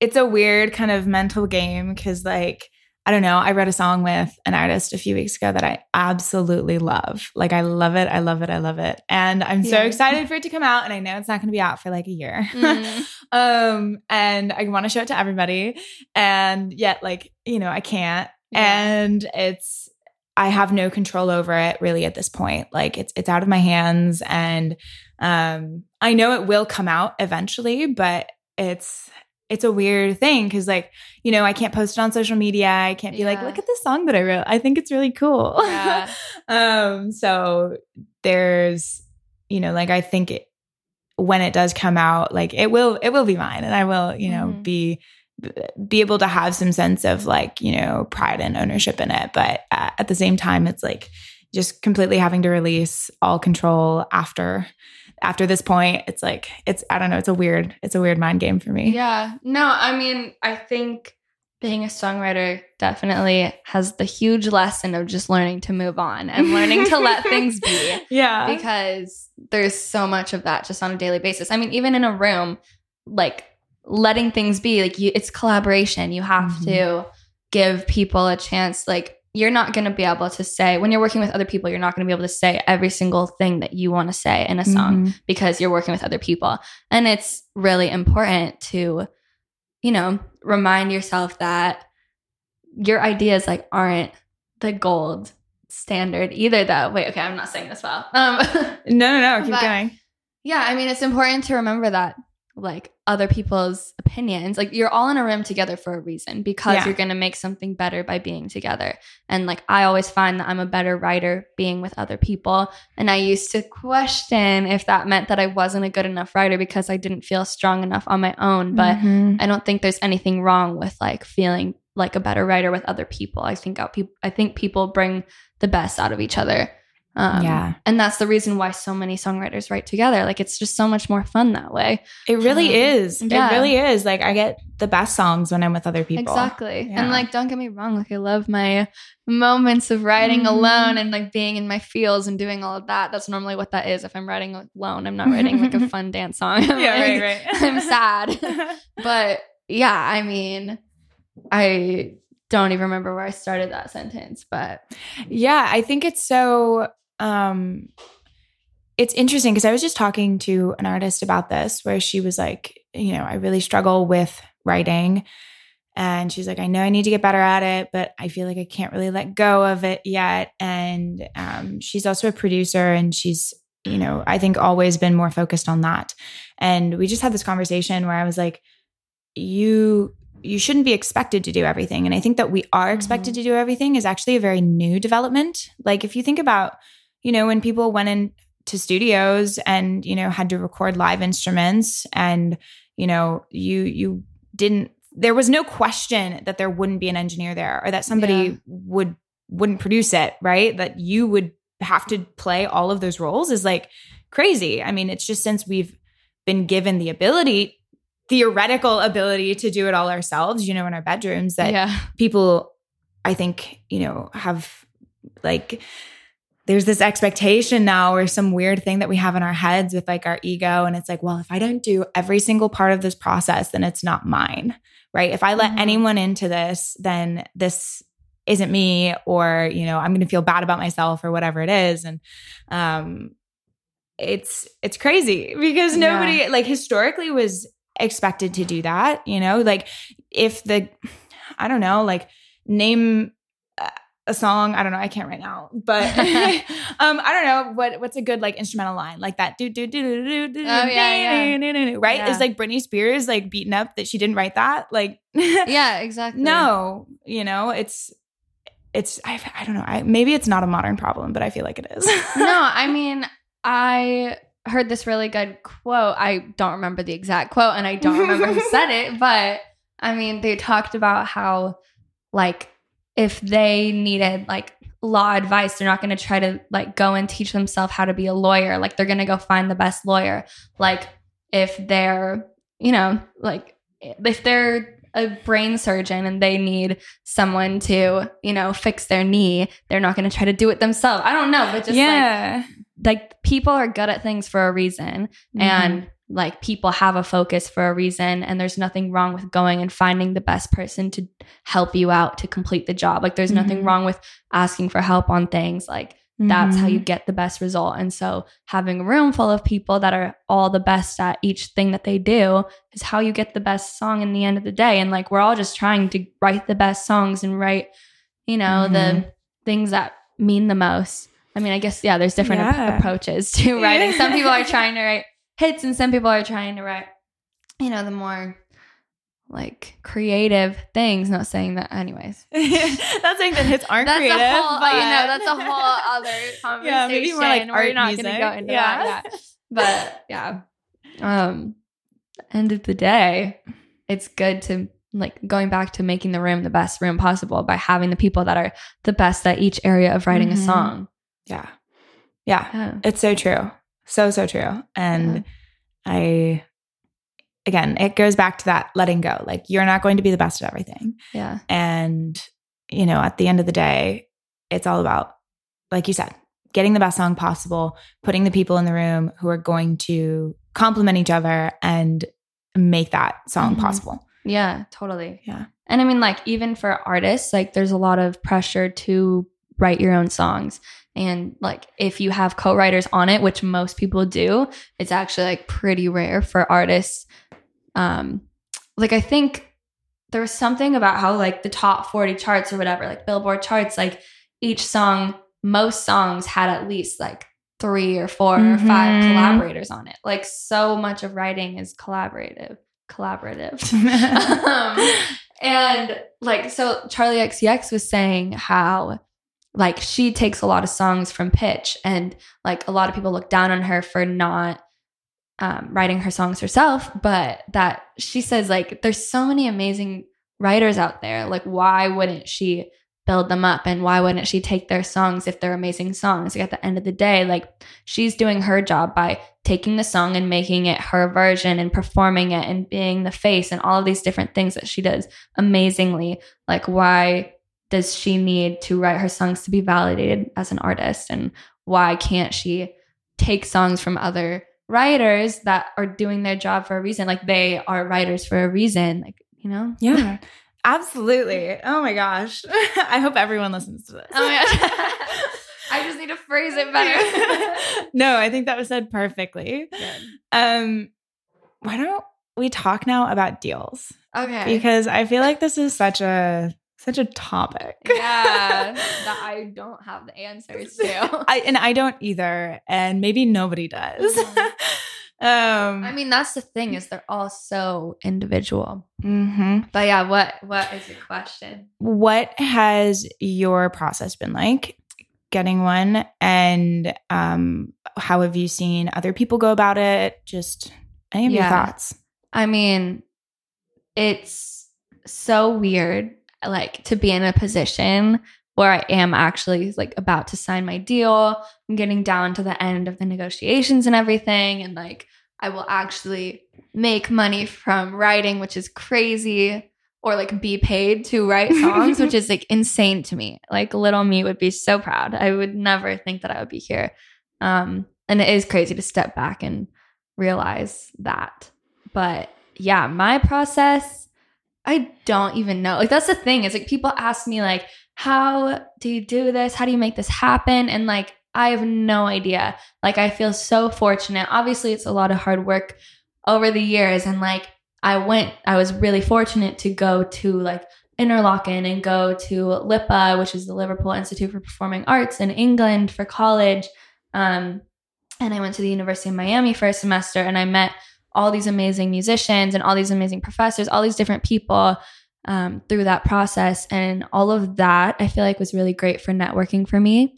S1: it's a weird kind of mental game because like I don't know. I wrote a song with an artist a few weeks ago that I absolutely love. Like I love it. I love it. I love it. And I'm so excited for it to come out. And I know it's not going to be out for like a year.
S3: Mm.
S1: um, and I want to show it to everybody. And yet, like, you know, I can't.
S3: Yeah.
S1: And it's I have no control over it really at this point. Like it's it's out of my hands. And um I know it will come out eventually, but it's it's a weird thing because like you know i can't post it on social media. I can't be like look at this song that i wrote. I think it's really cool.
S3: Yeah.
S1: um so there's you know like i think it, when it does come out like it will it will be mine and i will you know
S3: Mhm.
S1: be be able to have some sense of like you know pride and ownership in it. But uh, at the same time it's like just completely having to release all control after after this point it's like it's i don't know it's a weird it's a weird mind game for me
S3: Yeah. No, I mean, I think being a songwriter definitely has the huge lesson of just learning to move on and learning to let things be
S1: yeah
S3: because there's so much of that just on a daily basis. I mean, even in a room, like letting things be, like you, it's collaboration. You have
S1: Mhm.
S3: to give people a chance. Like you're not going to be able to say when you're working with other people, you're not going to be able to say every single thing that you want to say in a song
S1: Mhm.
S3: because you're working with other people. And it's really important to, you know, remind yourself that your ideas like aren't the gold standard either though. Wait, okay, I'm not saying this well. Um
S1: no no no keep
S3: But-
S1: going
S3: yeah, I mean it's important to remember that like other people's opinions, like you're all in a room together for a reason because
S1: Yeah.
S3: you're going to make something better by being together. And like I always find that I'm a better writer being with other people, and I used to question if that meant that I wasn't a good enough writer because I didn't feel strong enough on my own, but
S1: Mhm.
S3: I don't think there's anything wrong with like feeling like a better writer with other people. I think out people I think people bring the best out of each other. Um,
S1: yeah
S3: And that's the reason why so many songwriters write together. Like it's just so much more fun that way.
S1: It really
S3: Um,
S1: is.
S3: yeah.
S1: It really is. Like I get the best songs when I'm with other people.
S3: Exactly.
S1: Yeah.
S3: And like don't get me wrong, like I love my moments of writing
S1: Mhm.
S3: alone and like being in my feels and doing all of that. That's normally what that is. If I'm writing alone, I'm not writing like a fun dance song. I'm
S1: Yeah, right, right.
S3: I'm sad. but yeah, I mean, I don't even remember where I started that sentence, but
S1: yeah, I think it's so um it's interesting because I was just talking to an artist about this where she was like, you know, I really struggle with writing. And she's like, I know I need to get better at it, but I feel like I can't really let go of it yet. And um, she's also a producer and she's, you know, I think always been more focused on that. And we just had this conversation where I was like, you you shouldn't be expected to do everything and i think that we are expected to do everything is actually a very new development like if you think about you know when people went into studios and you know had to record live instruments and you know you you didn't there was no question that there wouldn't be an engineer there or that somebody
S3: Yeah.
S1: would wouldn't produce it right that you would have to play all of those roles is like crazy i mean it's just since we've been given the ability theoretical ability to do it all ourselves you know in our bedrooms that
S3: yeah.
S1: people i think you know have like there's this expectation now or some weird thing that we have in our heads with like our ego and it's like well if i don't do every single part of this process then it's not mine right if i let
S3: Mhm.
S1: anyone into this then this isn't me or you know i'm going to feel bad about myself or whatever it is and um it's it's crazy because
S3: Yeah.
S1: nobody like historically was expected to do that you know like if the i don't know like name a song. I don't know. I can't right now. But um i don't know what what's a good like instrumental line? Like that do do do do do do
S3: Oh, yeah, yeah.
S1: right?
S3: Yeah.
S1: is like britney spears like beaten up that she didn't write that? Like
S3: Yeah, exactly.
S1: no you know it's it's I, I don't know. I, maybe it's not a modern problem but i feel like it is.
S3: No, I mean, I heard this really good quote. I don't remember the exact quote and I don't remember who said it, but I mean, they talked about how, like, if they needed like law advice, they're not going to try to like go and teach themselves how to be a lawyer. Like they're going to go find the best lawyer. Like if they're, you know, like if they're a brain surgeon and they need someone to, you know, fix their knee, they're not going to try to do it themselves. I don't know, but just
S1: yeah.
S3: like like people are good at things for a reason
S1: Mhm.
S3: and like people have a focus for a reason and there's nothing wrong with going and finding the best person to help you out to complete the job. Like there's nothing
S1: Mhm.
S3: wrong with asking for help on things. Like that's how you
S1: Mhm.
S3: get the best result. And so having a room full of people that are all the best at each thing that they do is how you get the best song in the end of the day. And like we're all just trying to write the best songs and write, you know, the
S1: Mhm.
S3: things that mean the most. I mean, I guess yeah, there's different ap-
S1: Yeah.
S3: approaches to writing. Some people are trying to write hits and some people are trying to write, you know, the more like creative things. Not saying that anyways.
S1: Not saying that hits aren't
S3: That's
S1: creative,
S3: a whole,
S1: but
S3: you know, that's a whole other conversation.
S1: Yeah, maybe more like
S3: We're
S1: art
S3: not
S1: music.
S3: gonna go into
S1: Yeah.
S3: that. Yeah. But yeah. Um end of the day, it's good to like going back to making the room the best room possible by having the people that are the best at each area of writing
S1: Mhm.
S3: a song.
S1: yeah, yeah.
S3: Yeah.
S1: It's so true. So, so true. And I, again, it goes back to that letting go. Like, you're not going to be the best at everything.
S3: Yeah.
S1: And, you know, at the end of the day, it's all about, like you said, getting the best song possible, putting the people in the room who are going to complement each other and make that song
S3: Mhm.
S1: possible.
S3: Yeah, totally.
S1: Yeah.
S3: And I mean, like, even for artists, like, there's a lot of pressure to write your own songs. And, like, if you have co writers on it, which most people do, it's actually, like, pretty rare for artists. Um, like, I think there was something about how, like, the top 40 charts or whatever, like, Billboard charts, like, each song, most songs had at least, like, three or 4 or five
S1: Mhm.
S3: collaborators on it. Like, so much of writing is collaborative. Collaborative um, and like so Charli XCX was saying how like she takes a lot of songs from pitch and like a lot of people look down on her for not um, writing her songs herself but that she says like there's so many amazing writers out there. Like why wouldn't she build them up? And why wouldn't she take their songs if they're amazing songs? Like at the end of the day like she's doing her job by taking the song and making it her version and performing it and being the face and all of these different things that she does amazingly. Like why does she need to write her songs to be validated as an artist and why can't she take songs from other writers that are doing their job for a reason like they are writers for a reason like you know
S1: yeah. Absolutely. Oh my gosh. I hope everyone listens to this.
S3: Oh my gosh. I just need to phrase it better.
S1: no, I think that was said perfectly. Um, why don't we talk now about deals?
S3: okay.
S1: Because I feel like this is such a such a topic.
S3: yeah, that I don't have the answers to.
S1: I and I don't either, and maybe nobody does. um,
S3: I mean, that's the thing is they're all so individual.
S1: mhm.
S3: But yeah, what what is your question?
S1: what has your process been like getting one, and um, how have you seen other people go about it? Just any of your thoughts?
S3: I mean, it's so weird like to be in a position where I am actually like about to sign my deal. I'm getting down to the end of the negotiations and everything and like I will actually make money from writing, which is crazy, or like be paid to write songs, which is like insane to me. Like little me would be so proud. I would never think that I would be here. Um and it is crazy to step back and realize that. But yeah, my process, I don't even know. Like that's the thing. Is like people ask me like, how do you do this? How do you make this happen? And like I have no idea. Like I feel so fortunate. Obviously, it's a lot of hard work over the years. And like I went, I was really fortunate to go to like Interlochen and go to LIPA, which is the Liverpool Institute for Performing Arts in England for college. Um, and I went to the University of Miami for a semester and I met all these amazing musicians and all these amazing professors, all these different people um, through that process. And all of that I feel like was really great for networking for me.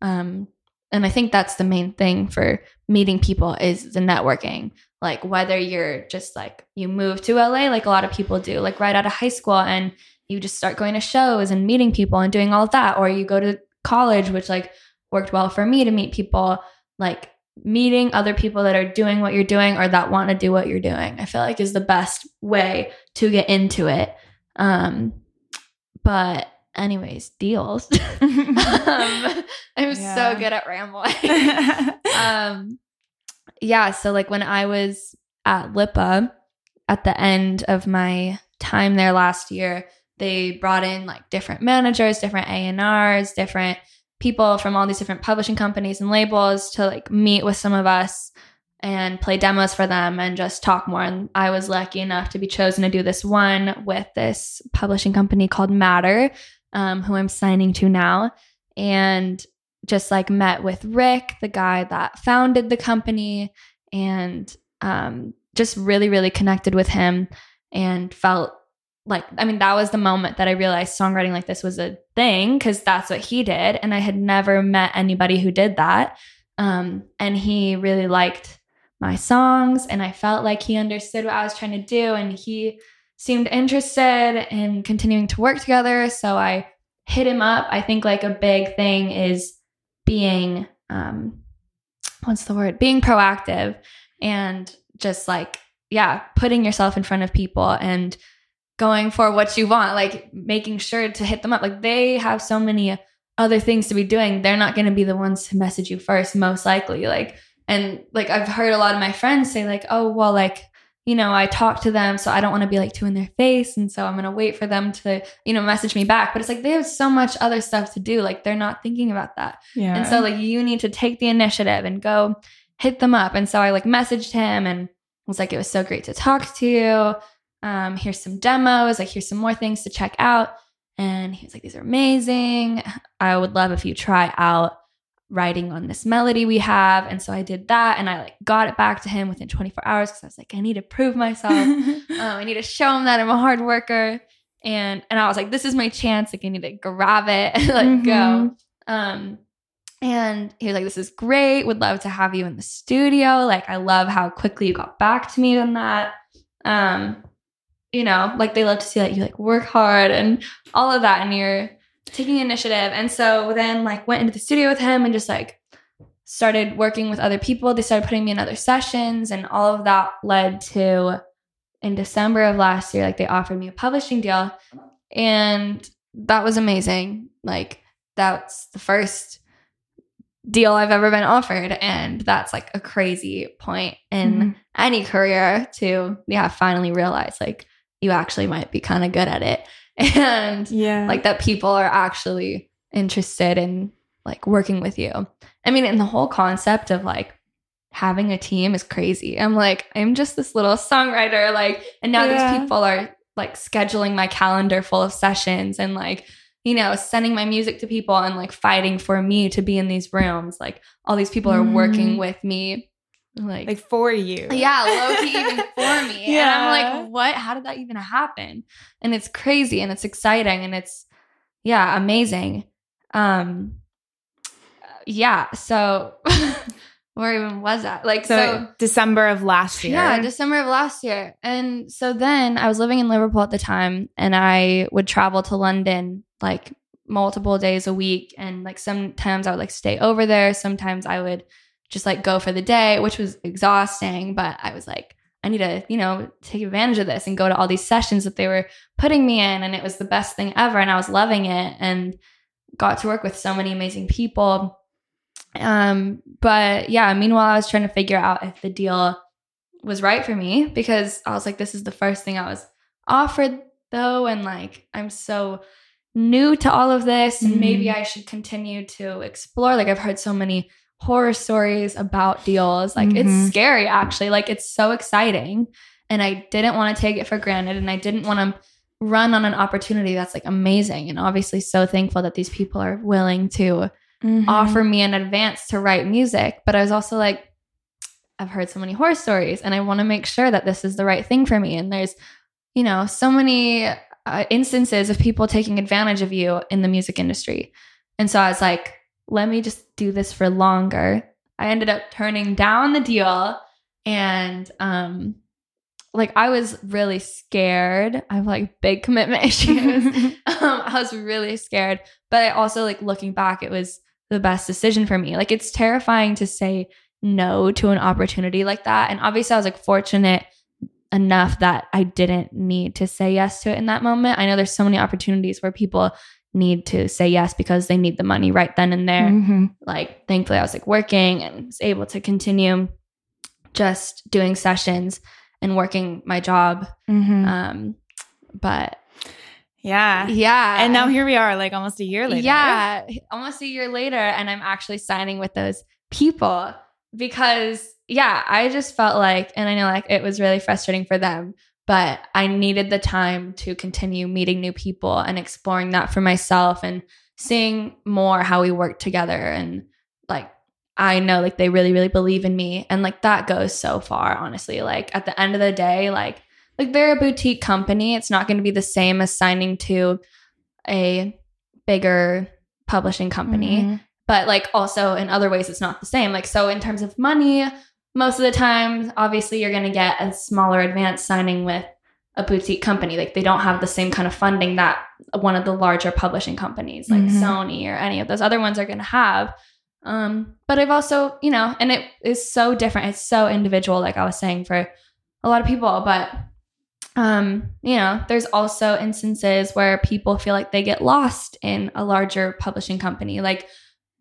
S3: Um, and I think that's the main thing for meeting people is the networking. Like whether you're just like you move to LA, like a lot of people do, like right out of high school, and you just start going to shows and meeting people and doing all of that. Or you go to college, which like worked well for me to meet people, like meeting other people that are doing what you're doing or that want to do what you're doing. I feel like is the best way to get into it. Um, but anyways, deals. um, I'm
S1: Yeah.
S3: so good at rambling. um, yeah. So like when I was at Lipa at the end of my time there last year, they brought in like different managers, different A&Rs, different people from all these different publishing companies and labels to like meet with some of us and play demos for them and just talk more. And I was lucky enough to be chosen to do this one with this publishing company called Matter, um, who I'm signing to now. And just like met with Rick, the guy that founded the company, and um, just really, really connected with him and felt like, I mean, that was the moment that I realized songwriting like this was a thing because that's what he did. And I had never met anybody who did that. Um, and he really liked my songs, and I felt like he understood what I was trying to do, and he seemed interested in continuing to work together. So I hit him up. I think like a big thing is being um what's the word? Being proactive and just like yeah, putting yourself in front of people and going for what you want, like making sure to hit them up. Like they have so many other things to be doing. They're not going to be the ones to message you first most likely. Like and like I've heard a lot of my friends say like, "Oh, well like you know, I talk to them, so I don't want to be like too in their face. And so I'm going to wait for them to, you know, message me back. But it's like they have so much other stuff to do. Like they're not thinking about that.
S1: yeah.
S3: And so, like, you need to take the initiative and go hit them up. And so I like messaged him and was like, it was so great to talk to you. Um, here's some demos. Like, here's some more things to check out. And he was like, these are amazing. I would love if you try out writing on this melody we have. And so I did that and I like got it back to him within 24 hours because I was like, I need to prove myself. um, I need to show him that I'm a hard worker. And and I was like, this is my chance. Like I need to grab it and like go.
S1: Mhm.
S3: Um, and he was like, this is great. Would love to have you in the studio. Like I love how quickly you got back to me on that. Um, you know, like they love to see that you like work hard and all of that, and you're taking initiative. And so then like went into the studio with him and just like started working with other people. They started putting me in other sessions, and all of that led to in December of last year, like they offered me a publishing deal. And that was amazing. Like that's the first deal I've ever been offered. And that's like a crazy point in
S1: Mhm.
S3: any career to yeah, finally realize like you actually might be kind of good at it. And
S1: yeah.
S3: like that people are actually interested in like working with you. I mean, and the whole concept of like having a team is crazy. I'm like, I'm just this little songwriter, like, and now
S1: Yeah.
S3: these people are like scheduling my calendar full of sessions and like, you know, sending my music to people and like fighting for me to be in these rooms. Like all these people are working
S1: Mhm.
S3: with me. Like,
S1: like for you.
S3: yeah, low key even for me. And
S1: Yeah.
S3: I'm like, what? How did that even happen? And it's crazy and it's exciting and it's yeah, amazing. Um yeah, so where even was that? Like
S1: So,
S3: so,
S1: December of last year.
S3: yeah, December of last year. And so then I was living in Liverpool at the time and I would travel to London like multiple days a week and like sometimes I would like stay over there, sometimes I would just like go for the day, which was exhausting, but I was like I need to, you know, take advantage of this and go to all these sessions that they were putting me in and it was the best thing ever and I was loving it and got to work with so many amazing people. Um but yeah, meanwhile I was trying to figure out if the deal was right for me because I was like this is the first thing I was offered though and like I'm so new to all of this and maybe
S1: Mhm.
S3: I should continue to explore like I've heard so many horror stories about deals like
S1: Mhm.
S3: it's scary actually like it's so exciting and I didn't want to take it for granted and I didn't want to run on an opportunity that's like amazing and obviously so thankful that these people are willing to
S1: Mhm.
S3: offer me an advance to write music. But I was also like, I've heard so many horror stories and I want to make sure that this is the right thing for me. And there's, you know, so many uh, instances of people taking advantage of you in the music industry. And so I was like, let me just do this for longer. I ended up turning down the deal and um like I was really scared. I have like big commitment issues. um, I was really scared, but I also like looking back, it was the best decision for me. Like it's terrifying to say no to an opportunity like that. And obviously, I was like fortunate enough that I didn't need to say yes to it in that moment. I know there's so many opportunities where people need to say yes because they need the money right then and there.
S1: Mhm.
S3: Like, thankfully, I was like working and was able to continue just doing sessions and working my job.
S1: Mhm.
S3: Um, but
S1: yeah.
S3: yeah.
S1: And now here we are, like almost a year later.
S3: Yeah, almost a year later, and I'm actually signing with those people because, yeah, I just felt like, and I know like it was really frustrating for them, but I needed the time to continue meeting new people and exploring that for myself and seeing more how we work together. And like, I know like they really, really believe in me. And like that goes so far, honestly. Like at the end of the day, like, like they're a boutique company. It's not going to be the same as signing to a bigger publishing company
S1: Mhm.
S3: but like also in other ways it's not the same like so in terms of money most of the time obviously you're going to get a smaller advance signing with a boutique company. Like they don't have the same kind of funding that one of the larger publishing companies like
S1: Mhm.
S3: sony or any of those other ones are going to have. Um but i've also you know and it is so different. It's so individual like i was saying for a lot of people. But um you know there's also instances where people feel like they get lost in a larger publishing company. Like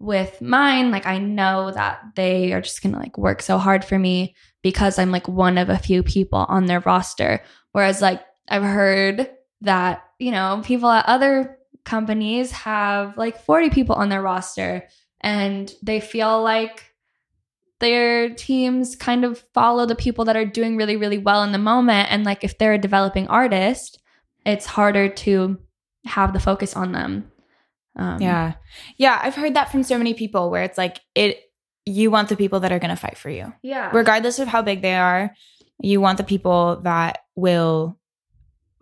S3: with mine like i know that they are just gonna like work so hard for me because i'm like one of a few people on their roster. Whereas like i've heard that you know people at other companies have like 40 people on their roster and they feel like their teams kind of follow the people that are doing really really well in the moment. And like if they're a developing artist it's harder to have the focus on them um,
S1: Yeah. Yeah. I've heard that from so many people where it's like, it, you want the people that are going to fight for you,
S3: yeah
S1: regardless of how big they are. You want the people that will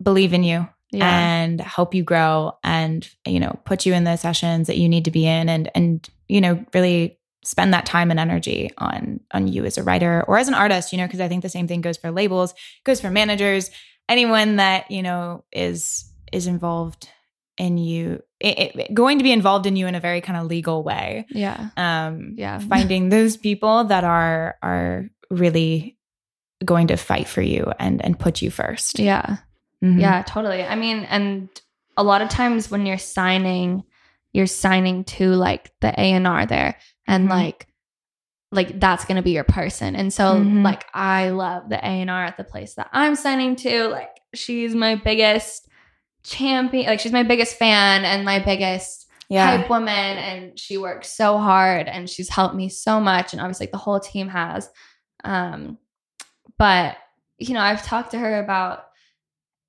S1: believe in you
S3: yeah
S1: and help you grow and, you know, put you in the sessions that you need to be in and, and, you know, really spend that time and energy on, on you as a writer or as an artist, you know, because I think the same thing goes for labels, goes for managers, anyone that, you know, is, is involved in you, it, it- going to be involved in you in a very kind of legal way.
S3: yeah
S1: Um,
S3: yeah
S1: finding those people that are are really going to fight for you and and put you first.
S3: yeah
S1: Mhm.
S3: Yeah, totally. I mean, and a lot of times when you're signing, you're signing to like the A and R there, and
S1: Mhm.
S3: like, like that's gonna be your person. And so,
S1: Mhm.
S3: like, I love the A and R at the place that I'm signing to. Like, she's my biggest champion. Like, she's my biggest fan and my biggest
S1: yeah.
S3: hype woman and she works so hard and she's helped me so much and obviously like, the whole team has um but you know i've talked to her about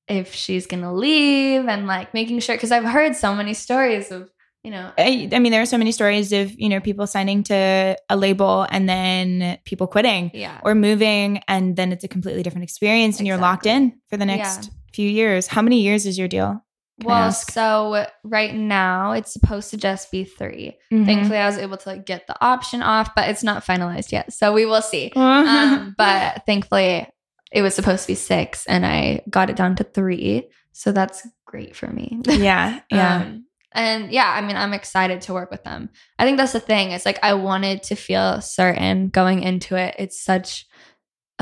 S3: if she's gonna leave and like making sure because i've heard so many stories of you know
S1: I, I mean, there are so many stories of you know people signing to a label and then people quitting
S3: yeah
S1: or moving, and then it's a completely different experience, and you're locked in for the next few years. How many years is your deal? Can
S3: well so right now it's supposed to just be 3
S1: Mhm.
S3: thankfully i was able to like, get the option off but it's not finalized yet so we will see
S1: Mm-hmm.
S3: um, but thankfully it was supposed to be six and I got it down to three. So that's great for me.
S1: yeah, yeah,
S3: Um, and yeah, I mean, I'm excited to work with them. I think that's the thing. It's like I wanted to feel certain going into it. It's such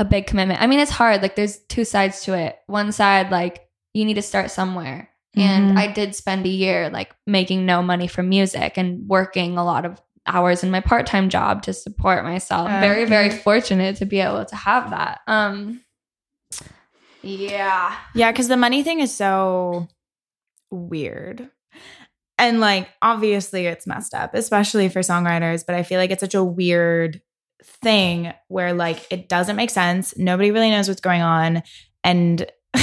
S3: a big commitment. I mean, it's hard. Like there's two sides to it. One side, like you need to start somewhere. And
S1: Mhm.
S3: I did spend a year like making no money from music and working a lot of hours in my part-time job to support myself. Very, very fortunate to be able to have that. Um yeah.
S1: Yeah, because the money thing is so weird. And like, obviously, it's messed up, especially for songwriters. But I feel like it's such a weird thing where like it doesn't make sense. Nobody really knows what's going on. And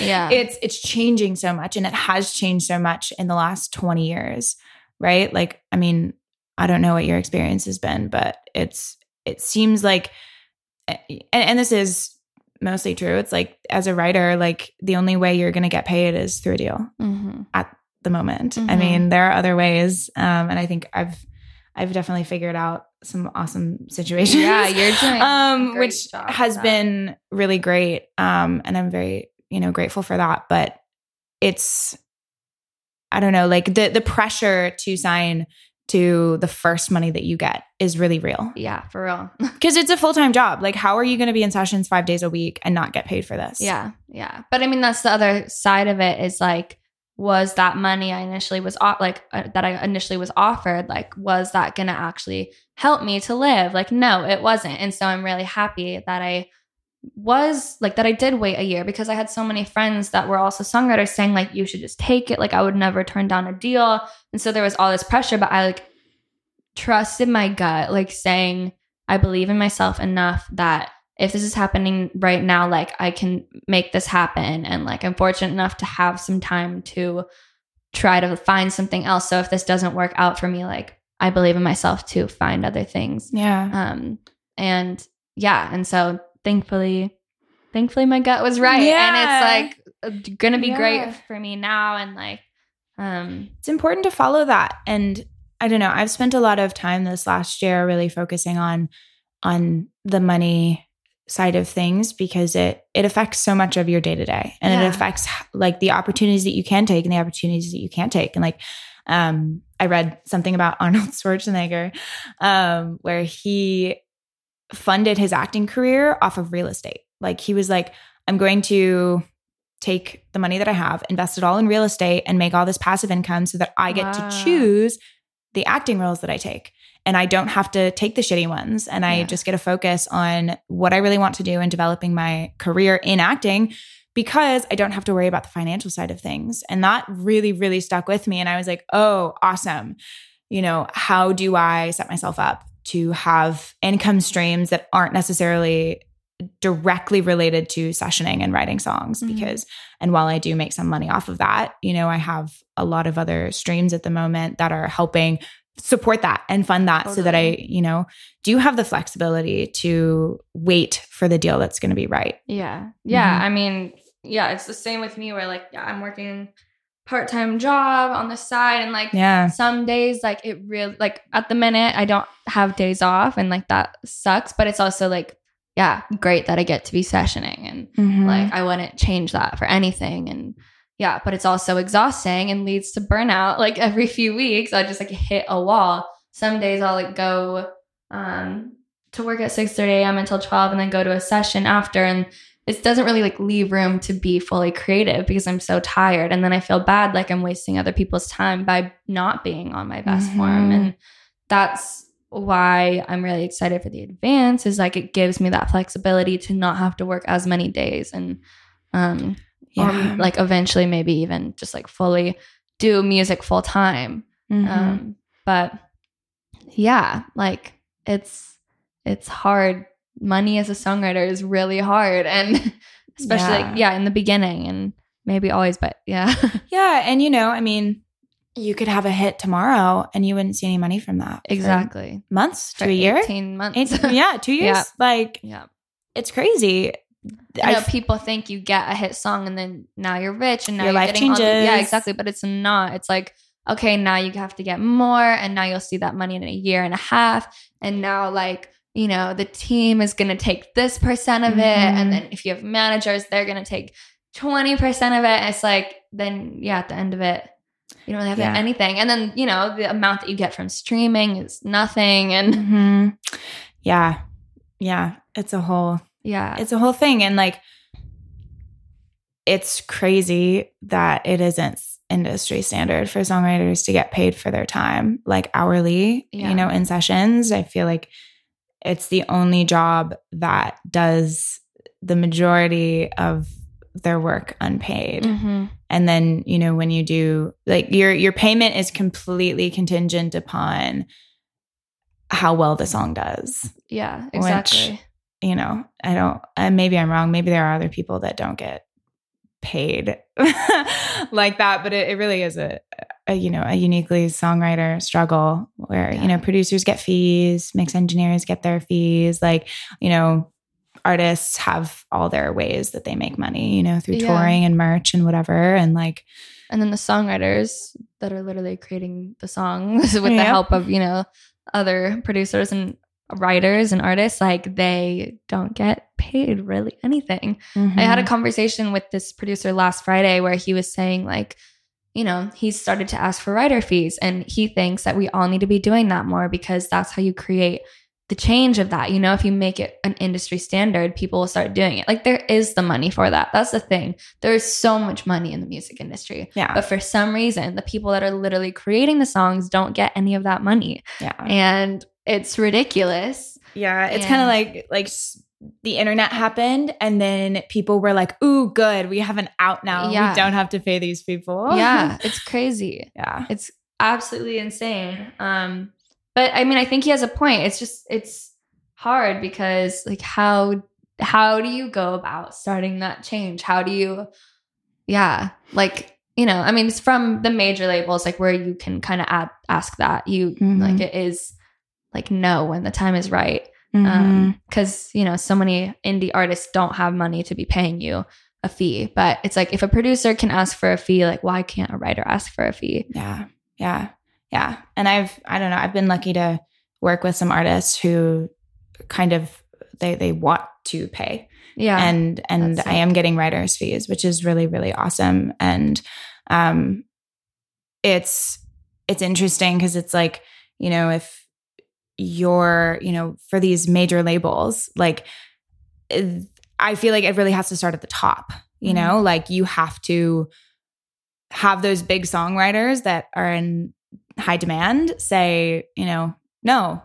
S3: Yeah.
S1: it's it's changing so much and it has changed so much in the last 20 years, right? Like, I mean, I don't know what your experience has been, but it's it seems like and, and this is mostly true. It's like as a writer, like the only way you're going to get paid is through a deal
S3: Mhm.
S1: at the moment. I
S3: Mhm.
S1: mean, there are other ways, um, and I think I've I've definitely figured out some awesome situations.
S3: Yeah, you're doing
S1: um, which has been really great. Um, and I'm very, you know, grateful for that. But it's, I don't know, like the the pressure to sign to the first money that you get is really real
S3: Yeah, for real.
S1: because it's a full time job. Like, how are you going to be in sessions five days a week and not get paid for this?
S3: Yeah, yeah. But I mean, that's the other side of it is like, was that money I initially was off, like uh, that I initially was offered, like, was that going to actually help me to live? Like, no, it wasn't. And so I'm really happy that I was like that I did wait a year because I had so many friends that were also songwriters saying like you should just take it like I would never turn down a deal and so there was all this pressure but I like trusted my gut like saying I believe in myself enough that if this is happening right now like I can make this happen and like I'm fortunate enough to have some time to try to find something else so if this doesn't work out for me like I believe in myself to find other things
S1: Yeah.
S3: um and yeah and so thankfully thankfully my gut was right
S1: Yeah.
S3: and it's like gonna be
S1: Yeah.
S3: great for me now and like um
S1: it's important to follow that and i don't know i've spent a lot of time this last year really focusing on on the money side of things because it it affects so much of your day to day and
S3: Yeah.
S1: it affects like the opportunities that you can take and the opportunities that you can't take and like um i read something about arnold schwarzenegger um where he funded his acting career off of real estate like he was like i'm going to take the money that I have, invest it all in real estate, and make all this passive income so that I get
S3: Wow.
S1: to choose the acting roles that I take. And I don't have to take the shitty ones. And I
S3: Yeah.
S1: just get to focus on what I really want to do and developing my career in acting because I don't have to worry about the financial side of things. And that really, really stuck with me. And I was like, oh, awesome. You know, how do I set myself up to have income streams that aren't necessarily directly related to sessioning and writing songs?
S3: Mhm.
S1: Because and while I do make some money off of that, you know, I have a lot of other streams at the moment that are helping support that and fund that so that I, you know, do have the flexibility to wait for the deal that's going to be right.
S3: yeah yeah
S1: Mhm.
S3: i mean yeah it's the same with me where like yeah i'm working part-time job on the side and like
S1: Yeah.
S3: some days like it really like at the minute i don't have days off and like that sucks but it's also like yeah great that i get to be sessioning and
S1: Mhm.
S3: Like I wouldn't change that for anything. And yeah, but it's also exhausting and leads to burnout. Like every few weeks, I just like hit a wall. Some days I'll like go um to work at 6 30 a.m. until 12 and then go to a session after. And it doesn't really like leave room to be fully creative because I'm so tired. And then I feel bad like I'm wasting other people's time by not being on my best form.
S1: Mhm.
S3: And that's why I'm really excited for the advance is like it gives me that flexibility to not have to work as many days and um
S1: yeah.
S3: or like eventually maybe even just like fully do music full time.
S1: Mhm.
S3: Um but yeah, like it's it's hard. Money as a songwriter is really hard and especially
S1: Yeah.
S3: like yeah, in the beginning and maybe always but yeah.
S1: yeah. And, you know, I mean, you could have a hit tomorrow and you wouldn't see any money from that.
S3: exactly.
S1: Months to
S3: For
S1: a year?
S3: 18 months.
S1: Eight- yeah, two years.
S3: Yeah.
S1: Like,
S3: yeah.
S1: it's crazy.
S3: I know people think you get a hit song and then now you're rich and now
S1: Your
S3: you're
S1: life
S3: getting all the- yeah, exactly. But it's not. It's like okay, now you have to get more, and now you'll see that money in a year and a half, and now like you know the team is going to take this percent of it,
S1: Mhm.
S3: and then if you have managers, they're going to take twenty percent of it. It's like then yeah, at the end of it. You don't really have
S1: Yeah.
S3: anything. And then, you know, the amount that you get from streaming is nothing. And
S1: Mhm. Yeah. Yeah. It's a whole
S3: yeah.
S1: it's a whole thing and like it's crazy that it isn't industry standard for songwriters to get paid for their time like hourly
S3: Yeah.
S1: you know in sessions i feel like it's the only job that does the majority of their work unpaid
S3: Mhm.
S1: and then you know when you do like your your payment is completely contingent upon how well the song does
S3: Yeah,
S1: Which-
S3: exactly.
S1: you know, I don't, uh, maybe I'm wrong. Maybe there are other people that don't get paid like that, but it, it really is a, a, you know, a uniquely songwriter struggle where, you know, producers get fees, mix engineers get their fees, like, you know, artists have all their ways that they make money, you know, through
S3: Yeah.
S1: touring and merch and whatever. And like,
S3: and then the songwriters that are literally creating the songs with the help of you know other producers and writers and artists, like they don't get paid really anything.
S1: Mm-hmm.
S3: I had a conversation with this producer last Friday where he was saying, like, you know, he's started to ask for writer fees and he thinks that we all need to be doing that more because that's how you create the change of that. You know, if you make it an industry standard, people will start doing it. Like there is the money for that. That's the thing. There is so much money in the music industry.
S1: yeah.
S3: But for some reason, the people that are literally creating the songs don't get any of that money.
S1: yeah.
S3: And it's ridiculous.
S1: Yeah, it's kind of like like the internet happened, and then people were like, "Ooh, good, we have an out now.
S3: Yeah.
S1: We don't have to pay these people."
S3: Yeah, it's crazy.
S1: yeah,
S3: It's absolutely insane. Um, but I mean, I think he has a point. It's just it's hard because like how how do you go about starting that change? How do you yeah, like you know, I mean, it's from the major labels like where you can kind of ask that. You
S1: Mhm.
S3: like it is like no when the time is right.
S1: Mhm.
S3: Um, because you know, so many indie artists don't have money to be paying you a fee. But it's like if a producer can ask for a fee, like why can't a writer ask for a fee?
S1: yeah, yeah, yeah. And I've I don't know. I've been lucky to work with some artists who kind of they they want to pay
S3: Yeah.
S1: and and I am getting writers fees, which is really really awesome. And um, it's it's interesting because it's like you know if you're you know for these major labels like eh, I feel like it really has to start at the top. You know, like you have to have those big songwriters that are in high demand say, you know, no,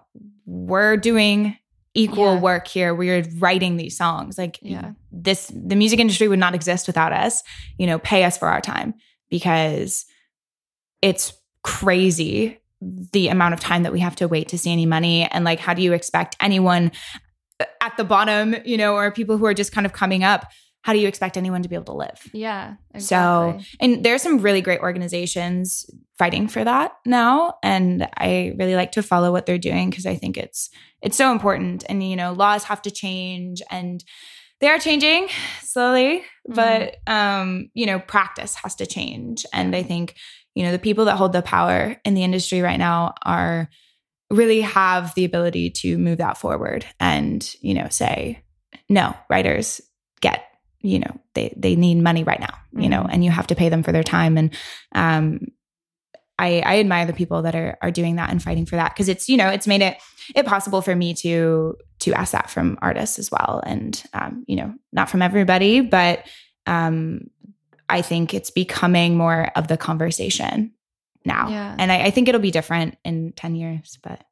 S1: we're doing equal
S3: Yeah.
S1: work here. We're writing these songs. Like
S3: Yeah.
S1: this the music industry would not exist without us. You know, pay us for our time because it's crazy the amount of time that we have to wait to see any money and like how do you expect anyone at the bottom, you know, or people who are just kind of coming up, how do you expect anyone to be able to live?
S3: yeah.
S1: So,
S3: Exactly.
S1: and there's some really great organizations fighting for that now, and I really like to follow what they're doing because I think it's it's so important. And you know, laws have to change, and they are changing slowly, but um, you know, practice has to change. And I think you know the people that hold the power in the industry right now are really have the ability to move that forward and you know say no writers get you know they they need money right now you know
S3: Mhm.
S1: and you have to pay them for their time and um i i admire the people that are are doing that and fighting for that because it's you know it's made it it possible for me to to ask that from artists as well and um you know not from everybody but um i think it's becoming more of the conversation now
S3: Yeah.
S1: and I, I think it'll be different in 10 years but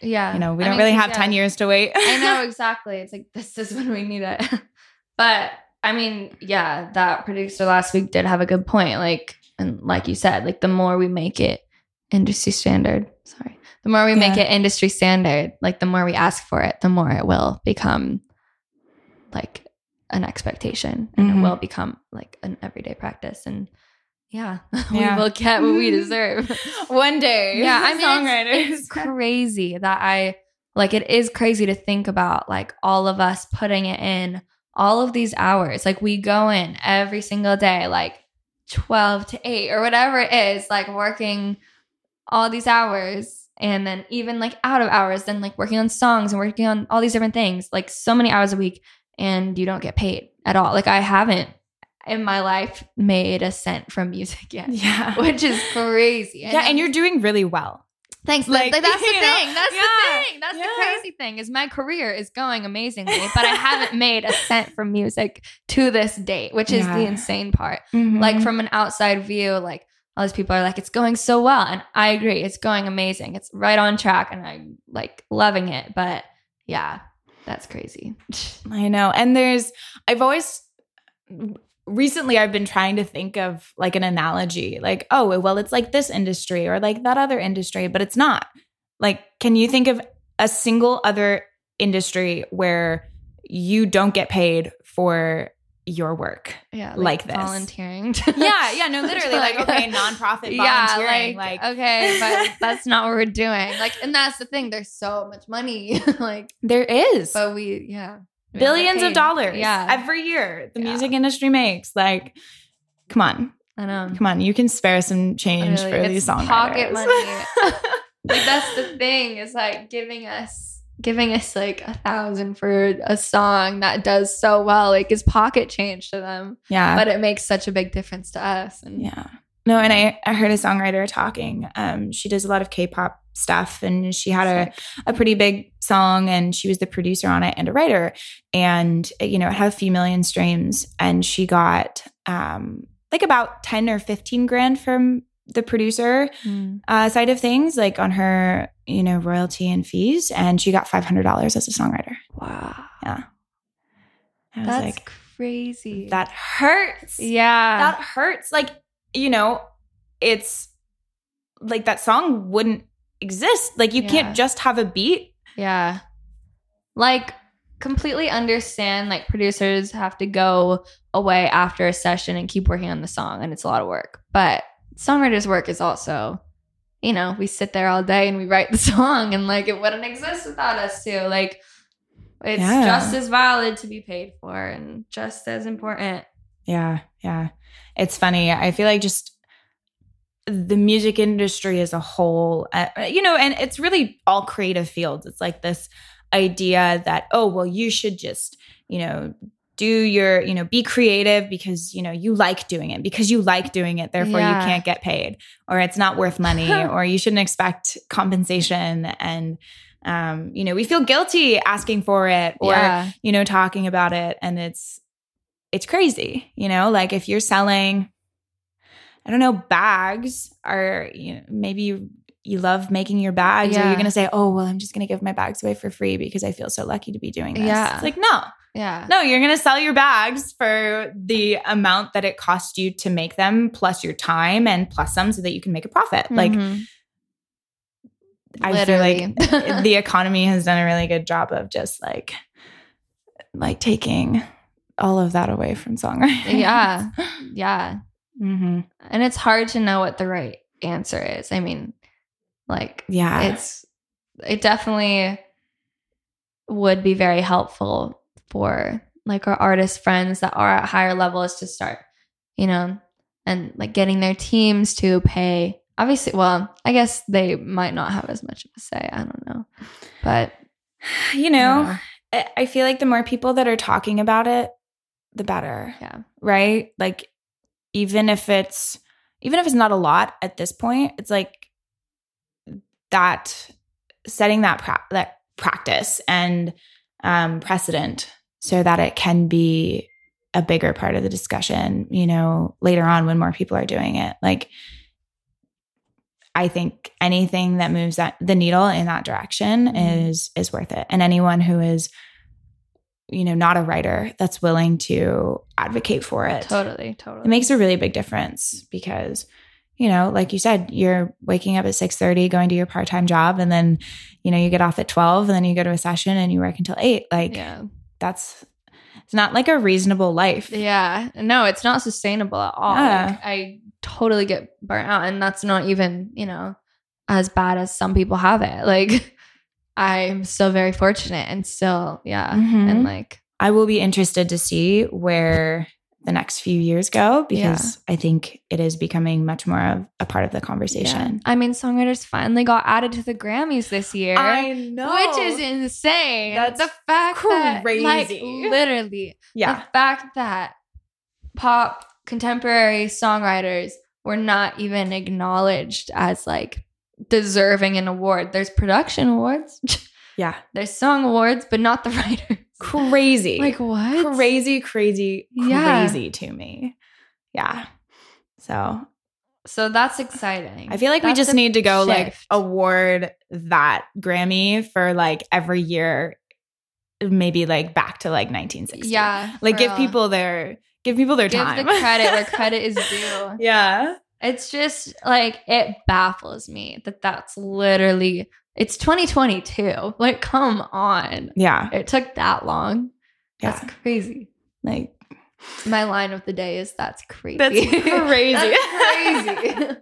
S3: yeah.
S1: you know we
S3: I
S1: don't
S3: mean,
S1: really have
S3: yeah,
S1: 10 years to wait
S3: I know exactly. It's like this is when we need it. but I mean, yeah, that producer last week did have a good point. Like, and like you said, like the more we make it industry standard, sorry, the more we make it industry standard, like the more we ask for it, the more it will become like an expectation and
S1: Mhm.
S3: it will become like an everyday practice. And yeah,
S1: Yeah.
S3: we will get what we deserve.
S1: one day
S3: yeah i mean
S1: songwriters
S3: it's, it's crazy that i like it is crazy to think about like all of us putting it in all of these hours like we go in every single day like 12 to 8 or whatever it is like working all these hours and then even like out of hours then like working on songs and working on all these different things like so many hours a week and you don't get paid at all like i haven't in my life made a cent from music yet
S1: yeah
S3: which is crazy
S1: yeah and you're doing really well
S3: Thanks.
S1: Like,
S3: Like, that's the
S1: you know,
S3: thing. That's
S1: yeah,
S3: the thing. That's
S1: yeah.
S3: the crazy thing is my career is going amazingly, but I haven't made a cent from music to this date, which is the insane part.
S1: Mhm.
S3: Like from an outside view, like all these people are like, it's going so well. And I agree. It's going amazing. It's right on track and I'm like loving it. But yeah, that's crazy.
S1: I know. And there's, I've always, recently, I've been trying to think of like an analogy like, oh, well, it's like this industry or like that other industry, but it's not. Like, can you think of a single other industry where you don't get paid for your work?
S3: Yeah.
S1: Like this.
S3: Volunteering.
S1: Yeah, yeah, no, literally, like, okay, nonprofit
S3: Yeah,
S1: volunteering,
S3: like,
S1: like-
S3: okay, but that's not what we're doing. Like, and that's the thing. There's so much money. like,
S1: There is.
S3: but we, yeah,
S1: billions of dollars
S3: Yeah,
S1: every year the
S3: Yeah.
S1: music industry makes like come on
S3: I know.
S1: come on you can spare some change for these songwriters
S3: pocket money. like that's the thing is like giving us giving us like a thousand for a song that does so well like is pocket change to them
S1: Yeah.
S3: but it makes such a big difference to us and
S1: Yeah. No, and I, I heard a songwriter talking. Um, she does a lot of K-pop stuff, and she had a, a pretty big song, and she was the producer on it and a writer, and you know it had a few million streams, and she got um, like about ten or fifteen grand from the producer
S3: Mm.
S1: uh, side of things, like on her you know royalty and fees, and she got five hundred dollars as a songwriter.
S3: wow Yeah.
S1: I was
S3: that's
S1: like,
S3: crazy
S1: that hurts.
S3: yeah
S1: that hurts. Like, you know, it's like that song wouldn't exist. Like, you
S3: Yeah.
S1: can't just have a beat.
S3: Yeah. Like completely understand like producers have to go away after a session and keep working on the song and it's a lot of work. But songwriters work is also you know, we sit there all day and we write the song and like it wouldn't exist without us too. Like it's
S1: Yeah.
S3: just as valid to be paid for and just as important.
S1: Yeah. Yeah. It's funny. I feel like just the music industry as a whole, uh, you know, and it's really all creative fields. It's like this idea that, oh, well, you should just, you know, do your, you know, be creative because, you know, you like doing it, because you like doing it, therefore
S3: Yeah.
S1: you can't get paid, or it's not worth money, or you shouldn't expect compensation. And, um, you know, we feel guilty asking for it or,
S3: yeah.
S1: you know, talking about it. And it's, it's crazy, you know, like if you're selling, I don't know, bags are, you know, maybe you, you love making your bags or you're going to say, oh, well, I'm just going to give my bags away for free because I feel so lucky to be doing this.
S3: Yeah.
S1: It's like, no,
S3: Yeah.
S1: no, you're going to sell your bags for the amount that it costs you to make them, plus your time and plus some so that you can make a profit. Like,
S3: Mhm.
S1: I feel like the economy has done a really good job of just like, like taking all of that away from songwriters.
S3: Yeah. yeah.
S1: Mm-hmm.
S3: And it's hard to know what the right answer is. I mean, like
S1: Yeah.
S3: it's it definitely would be very helpful for like our artist friends that are at higher levels to start, you know, and like getting their teams to pay. Obviously, well, I guess they might not have as much of a say. I don't know. But
S1: you know. I I feel like the more people that are talking about it, the better,
S3: yeah.
S1: right? Like even if it's even if it's not a lot at this point, it's like that setting that pra- that practice and um, precedent so that it can be a bigger part of the discussion. You know, later on when more people are doing it, like. I think anything that moves that the needle in that direction
S3: Mhm.
S1: is is worth it. And anyone who is you know not a writer that's willing to advocate for it
S3: Totally, totally.
S1: it makes a really big difference because you know like you said you're waking up at 6.30 going to your part-time job and then you know you get off at 12 and then you go to a session and you work until 8 like
S3: yeah.
S1: That's it's not like a reasonable life
S3: Yeah. No, it's not sustainable at all.
S1: Yeah.
S3: Like, I totally get burnt out. And that's not even, you know, as bad as some people have it. Like, I'm still very fortunate and still, yeah.
S1: Mhm.
S3: And like,
S1: i will be interested to see where the next few years go because i think it is becoming much more of a part of the
S3: yeah.
S1: conversation
S3: I mean, songwriters finally got added to the Grammys this year.
S1: know
S3: Which is insane.
S1: That's
S3: the fact that, like, literally,
S1: yeah
S3: the fact that pop contemporary songwriters were not even acknowledged as like deserving an award. There's production awards,
S1: yeah
S3: there's song awards, but not the writers.
S1: Crazy
S3: Like what?
S1: crazy, crazy,
S3: Yeah.
S1: crazy to me. Yeah. So
S3: So that's exciting.
S1: I feel like we just need to go like award that Grammy for like every year, maybe like back to like 1960.
S3: yeah,
S1: Like give
S3: real.
S1: people their give people their
S3: give
S1: time.
S3: the credit where credit is due.
S1: yeah.
S3: It's just like it baffles me that that's literally it's 2022. Like come on.
S1: Yeah.
S3: It took that long.
S1: Yeah.
S3: That's crazy.
S1: Like
S3: My line of the day is that's crazy.
S1: that's crazy.
S3: That's crazy.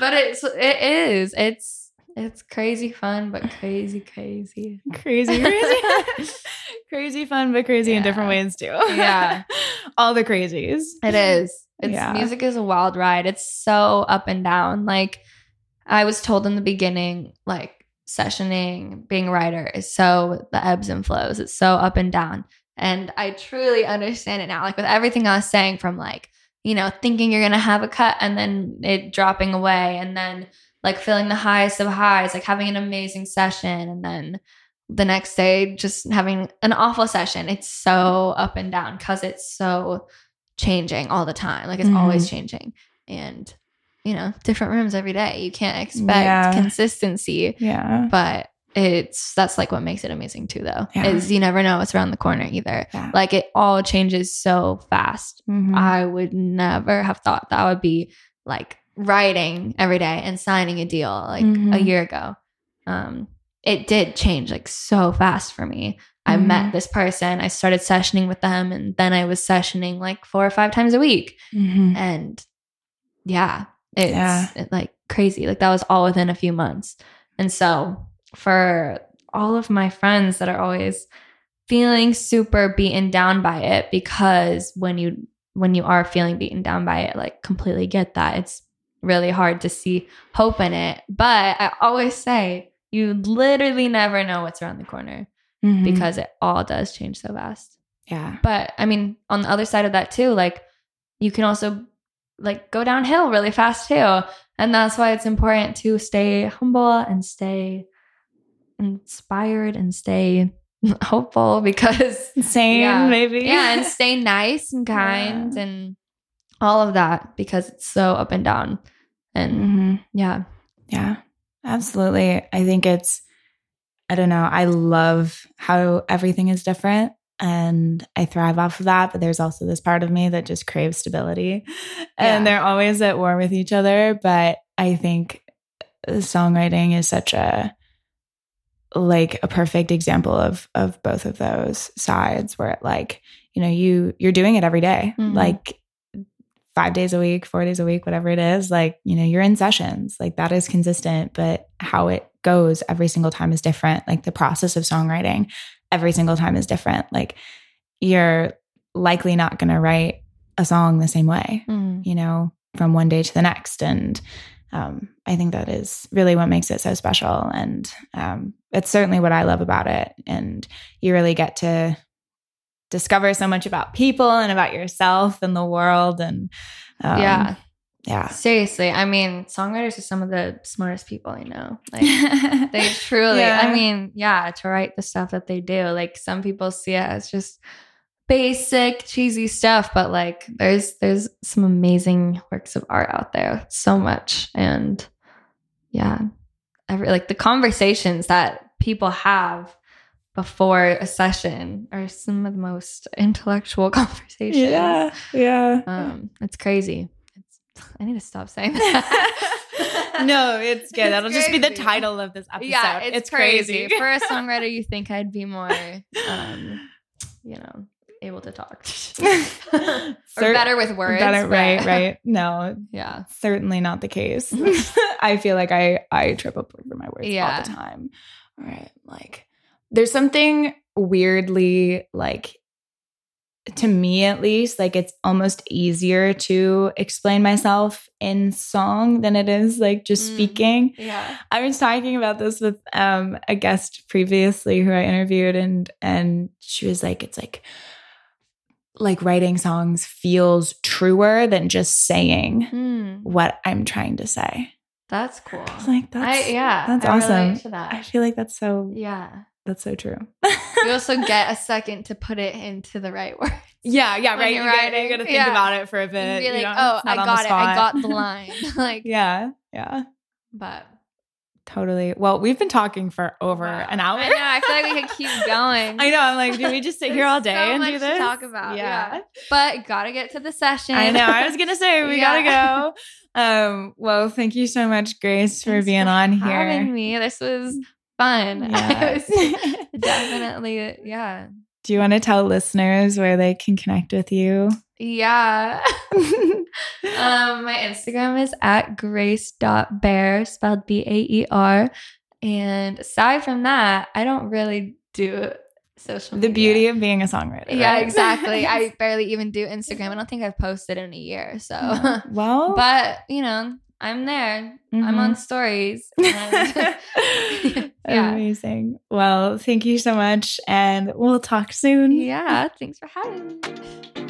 S3: but it's it is. It's it's crazy fun, but crazy crazy.
S1: crazy, crazy. crazy fun, but crazy in different ways too.
S3: Yeah.
S1: All the crazies.
S3: It is. It's
S1: Yeah.
S3: music is a wild ride. It's so up and down. Like I was told in the beginning, like sessioning, being a writer is so the ebbs and flows. It's so up and down. And I truly understand it now. Like with everything I was saying from like, you know, thinking you're gonna have a cut and then it dropping away and then like feeling the highest of highs, like having an amazing session and then the next day just having an awful session. It's so up and down because it's so changing all the time. Like it's
S1: Mhm.
S3: always changing. And you know, different rooms every day. You can't expect
S1: Yeah.
S3: consistency,
S1: Yeah.
S3: but it's that's like what makes it amazing too though.
S1: Yeah.
S3: Is you never know what's around the corner either.
S1: Yeah.
S3: Like it all changes so fast.
S1: Mhm.
S3: I would never have thought that would be like writing every day and signing a deal like a
S1: Mhm.
S3: year ago. Um, it did change like so fast for me. I
S1: Mhm.
S3: met this person, I started sessioning with them, and then I was sessioning like four or five times a week.
S1: Mhm.
S3: And yeah, it's
S1: Yeah.
S3: it, like crazy. Like that was all within a few months. And so for all of my friends that are always feeling super beaten down by it because when you when you are feeling beaten down by it like completely get that it's really hard to see hope in it but i always say you literally never know what's around the corner
S1: Mhm.
S3: because it all does change so fast
S1: yeah.
S3: but i mean on the other side of that too like you can also like go downhill really fast too and that's why it's important to stay humble and stay inspired and stay hopeful because
S1: Same,
S3: Yeah.
S1: maybe.
S3: yeah and stay nice and kind
S1: Yeah.
S3: and all of that because it's so up and down and
S1: Mhm.
S3: yeah
S1: Yeah, absolutely. I think it's, I don't know, I love how everything is different and I thrive off of that. But there's also this part of me that just craves stability and
S3: Yeah.
S1: they're always at war with each other. But I think songwriting is such a, like a perfect example of of both of those sides where it like you know you you're doing it every day.
S3: Mhm.
S1: like five days a week, four days a week, whatever it is, like, you know, you're in sessions. Like that is consistent, but how it goes every single time is different. Like the process of songwriting every single time is different. Like you're likely not going to write a song the same way,
S3: Mm.
S1: you know, from one day to the next. And um, I think that is really what makes it so special. And um, it's certainly what I love about it. And you really get to discover so much about people and about yourself and the world. And um,
S3: yeah
S1: yeah.
S3: seriously i mean songwriters are some of the smartest people i know like They truly,
S1: Yeah.
S3: I mean, yeah, to write the stuff that they do. Like some people see it as just basic, cheesy stuff, but like there's there's some amazing works of art out there. So much. And yeah. Every like the conversations that people have before a session are some of the most intellectual conversations.
S1: yeah. Yeah.
S3: Um, it's crazy. I need to stop saying that.
S1: no, it's good.
S3: It's
S1: That'll just be the title of this episode.
S3: Yeah, it's,
S1: it's
S3: crazy.
S1: crazy.
S3: For a songwriter, you think I'd be more, um, you know, able to talk or better with words.
S1: Better,
S3: but-
S1: right, right. No,
S3: Yeah,
S1: certainly not the case. I feel like I I trip up over my words
S3: Yeah.
S1: all the time. All right, like there's something weirdly like to me at least like it's almost easier to explain myself in song than it is like just
S3: Mm.
S1: speaking.
S3: yeah,
S1: I was talking about this with um, a guest previously who I interviewed, and and she was like, "It's like like writing songs feels truer than just saying
S3: Hmm,
S1: what I'm trying to say."
S3: that's cool.
S1: Like, "That's
S3: I yeah,
S1: that's
S3: I
S1: awesome."
S3: that.
S1: I feel like that's so
S3: yeah,
S1: that's so true.
S3: you also get a second to put it into the right words.
S1: yeah, yeah, right.
S3: you're
S1: You gotta, you gotta think
S3: yeah.
S1: about it for a
S3: And
S1: bit.
S3: be
S1: you
S3: like,
S1: know,
S3: oh, I
S1: not on the
S3: got it. I got the line. like,
S1: yeah, yeah,
S3: but
S1: totally. Well, we've been talking for over
S3: wow.
S1: an hour.
S3: I know. I feel like we could keep going.
S1: I know. I'm like, do we just sit here all day
S3: so
S1: and
S3: much
S1: do
S3: to
S1: this?
S3: talk about, yeah. But gotta get to the session.
S1: I know. I was gonna say we
S3: Yeah.
S1: gotta go. Um. Well, thank you so much, Grace, for
S3: Thanks
S1: being
S3: for
S1: on
S3: having
S1: here.
S3: me. This was fun.
S1: Yeah.
S3: Definitely, yeah.
S1: Do you want to tell listeners where they can connect with you?
S3: Yeah. um, my Instagram is at grace.baer, spelled B A E R. And aside from that, I don't really do social
S1: the
S3: media.
S1: beauty of being a songwriter.
S3: Yeah,
S1: right?
S3: exactly. I barely even do Instagram. I don't think I've posted in a year. So,
S1: well,
S3: but you know, I'm there. I'm on mm-hmm. stories. And- yeah.
S1: Amazing. Well, thank you so much, and we'll talk soon.
S3: yeah. Thanks for having me.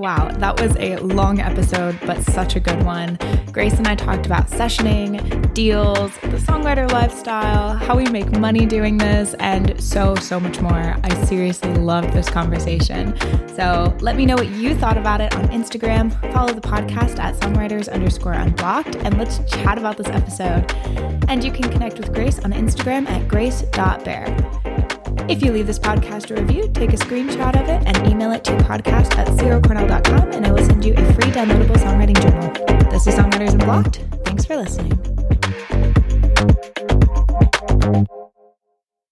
S1: Wow, that was a long episode, but such a good one. Grace and I talked about sessioning, deals, the songwriter lifestyle, how we make money doing this, and so, so much more. I seriously loved this conversation. So let me know what you thought about it on Instagram. Follow the podcast at songwriters underscore unblocked, and let's chat about this episode. And you can connect with Grace on Instagram at grace.baer. If you leave this podcast a review, take a screenshot of it and email it to podcast at sierracornell.com and I will send you a free downloadable songwriting journal. This is Songwriters Unblocked. Thanks for listening.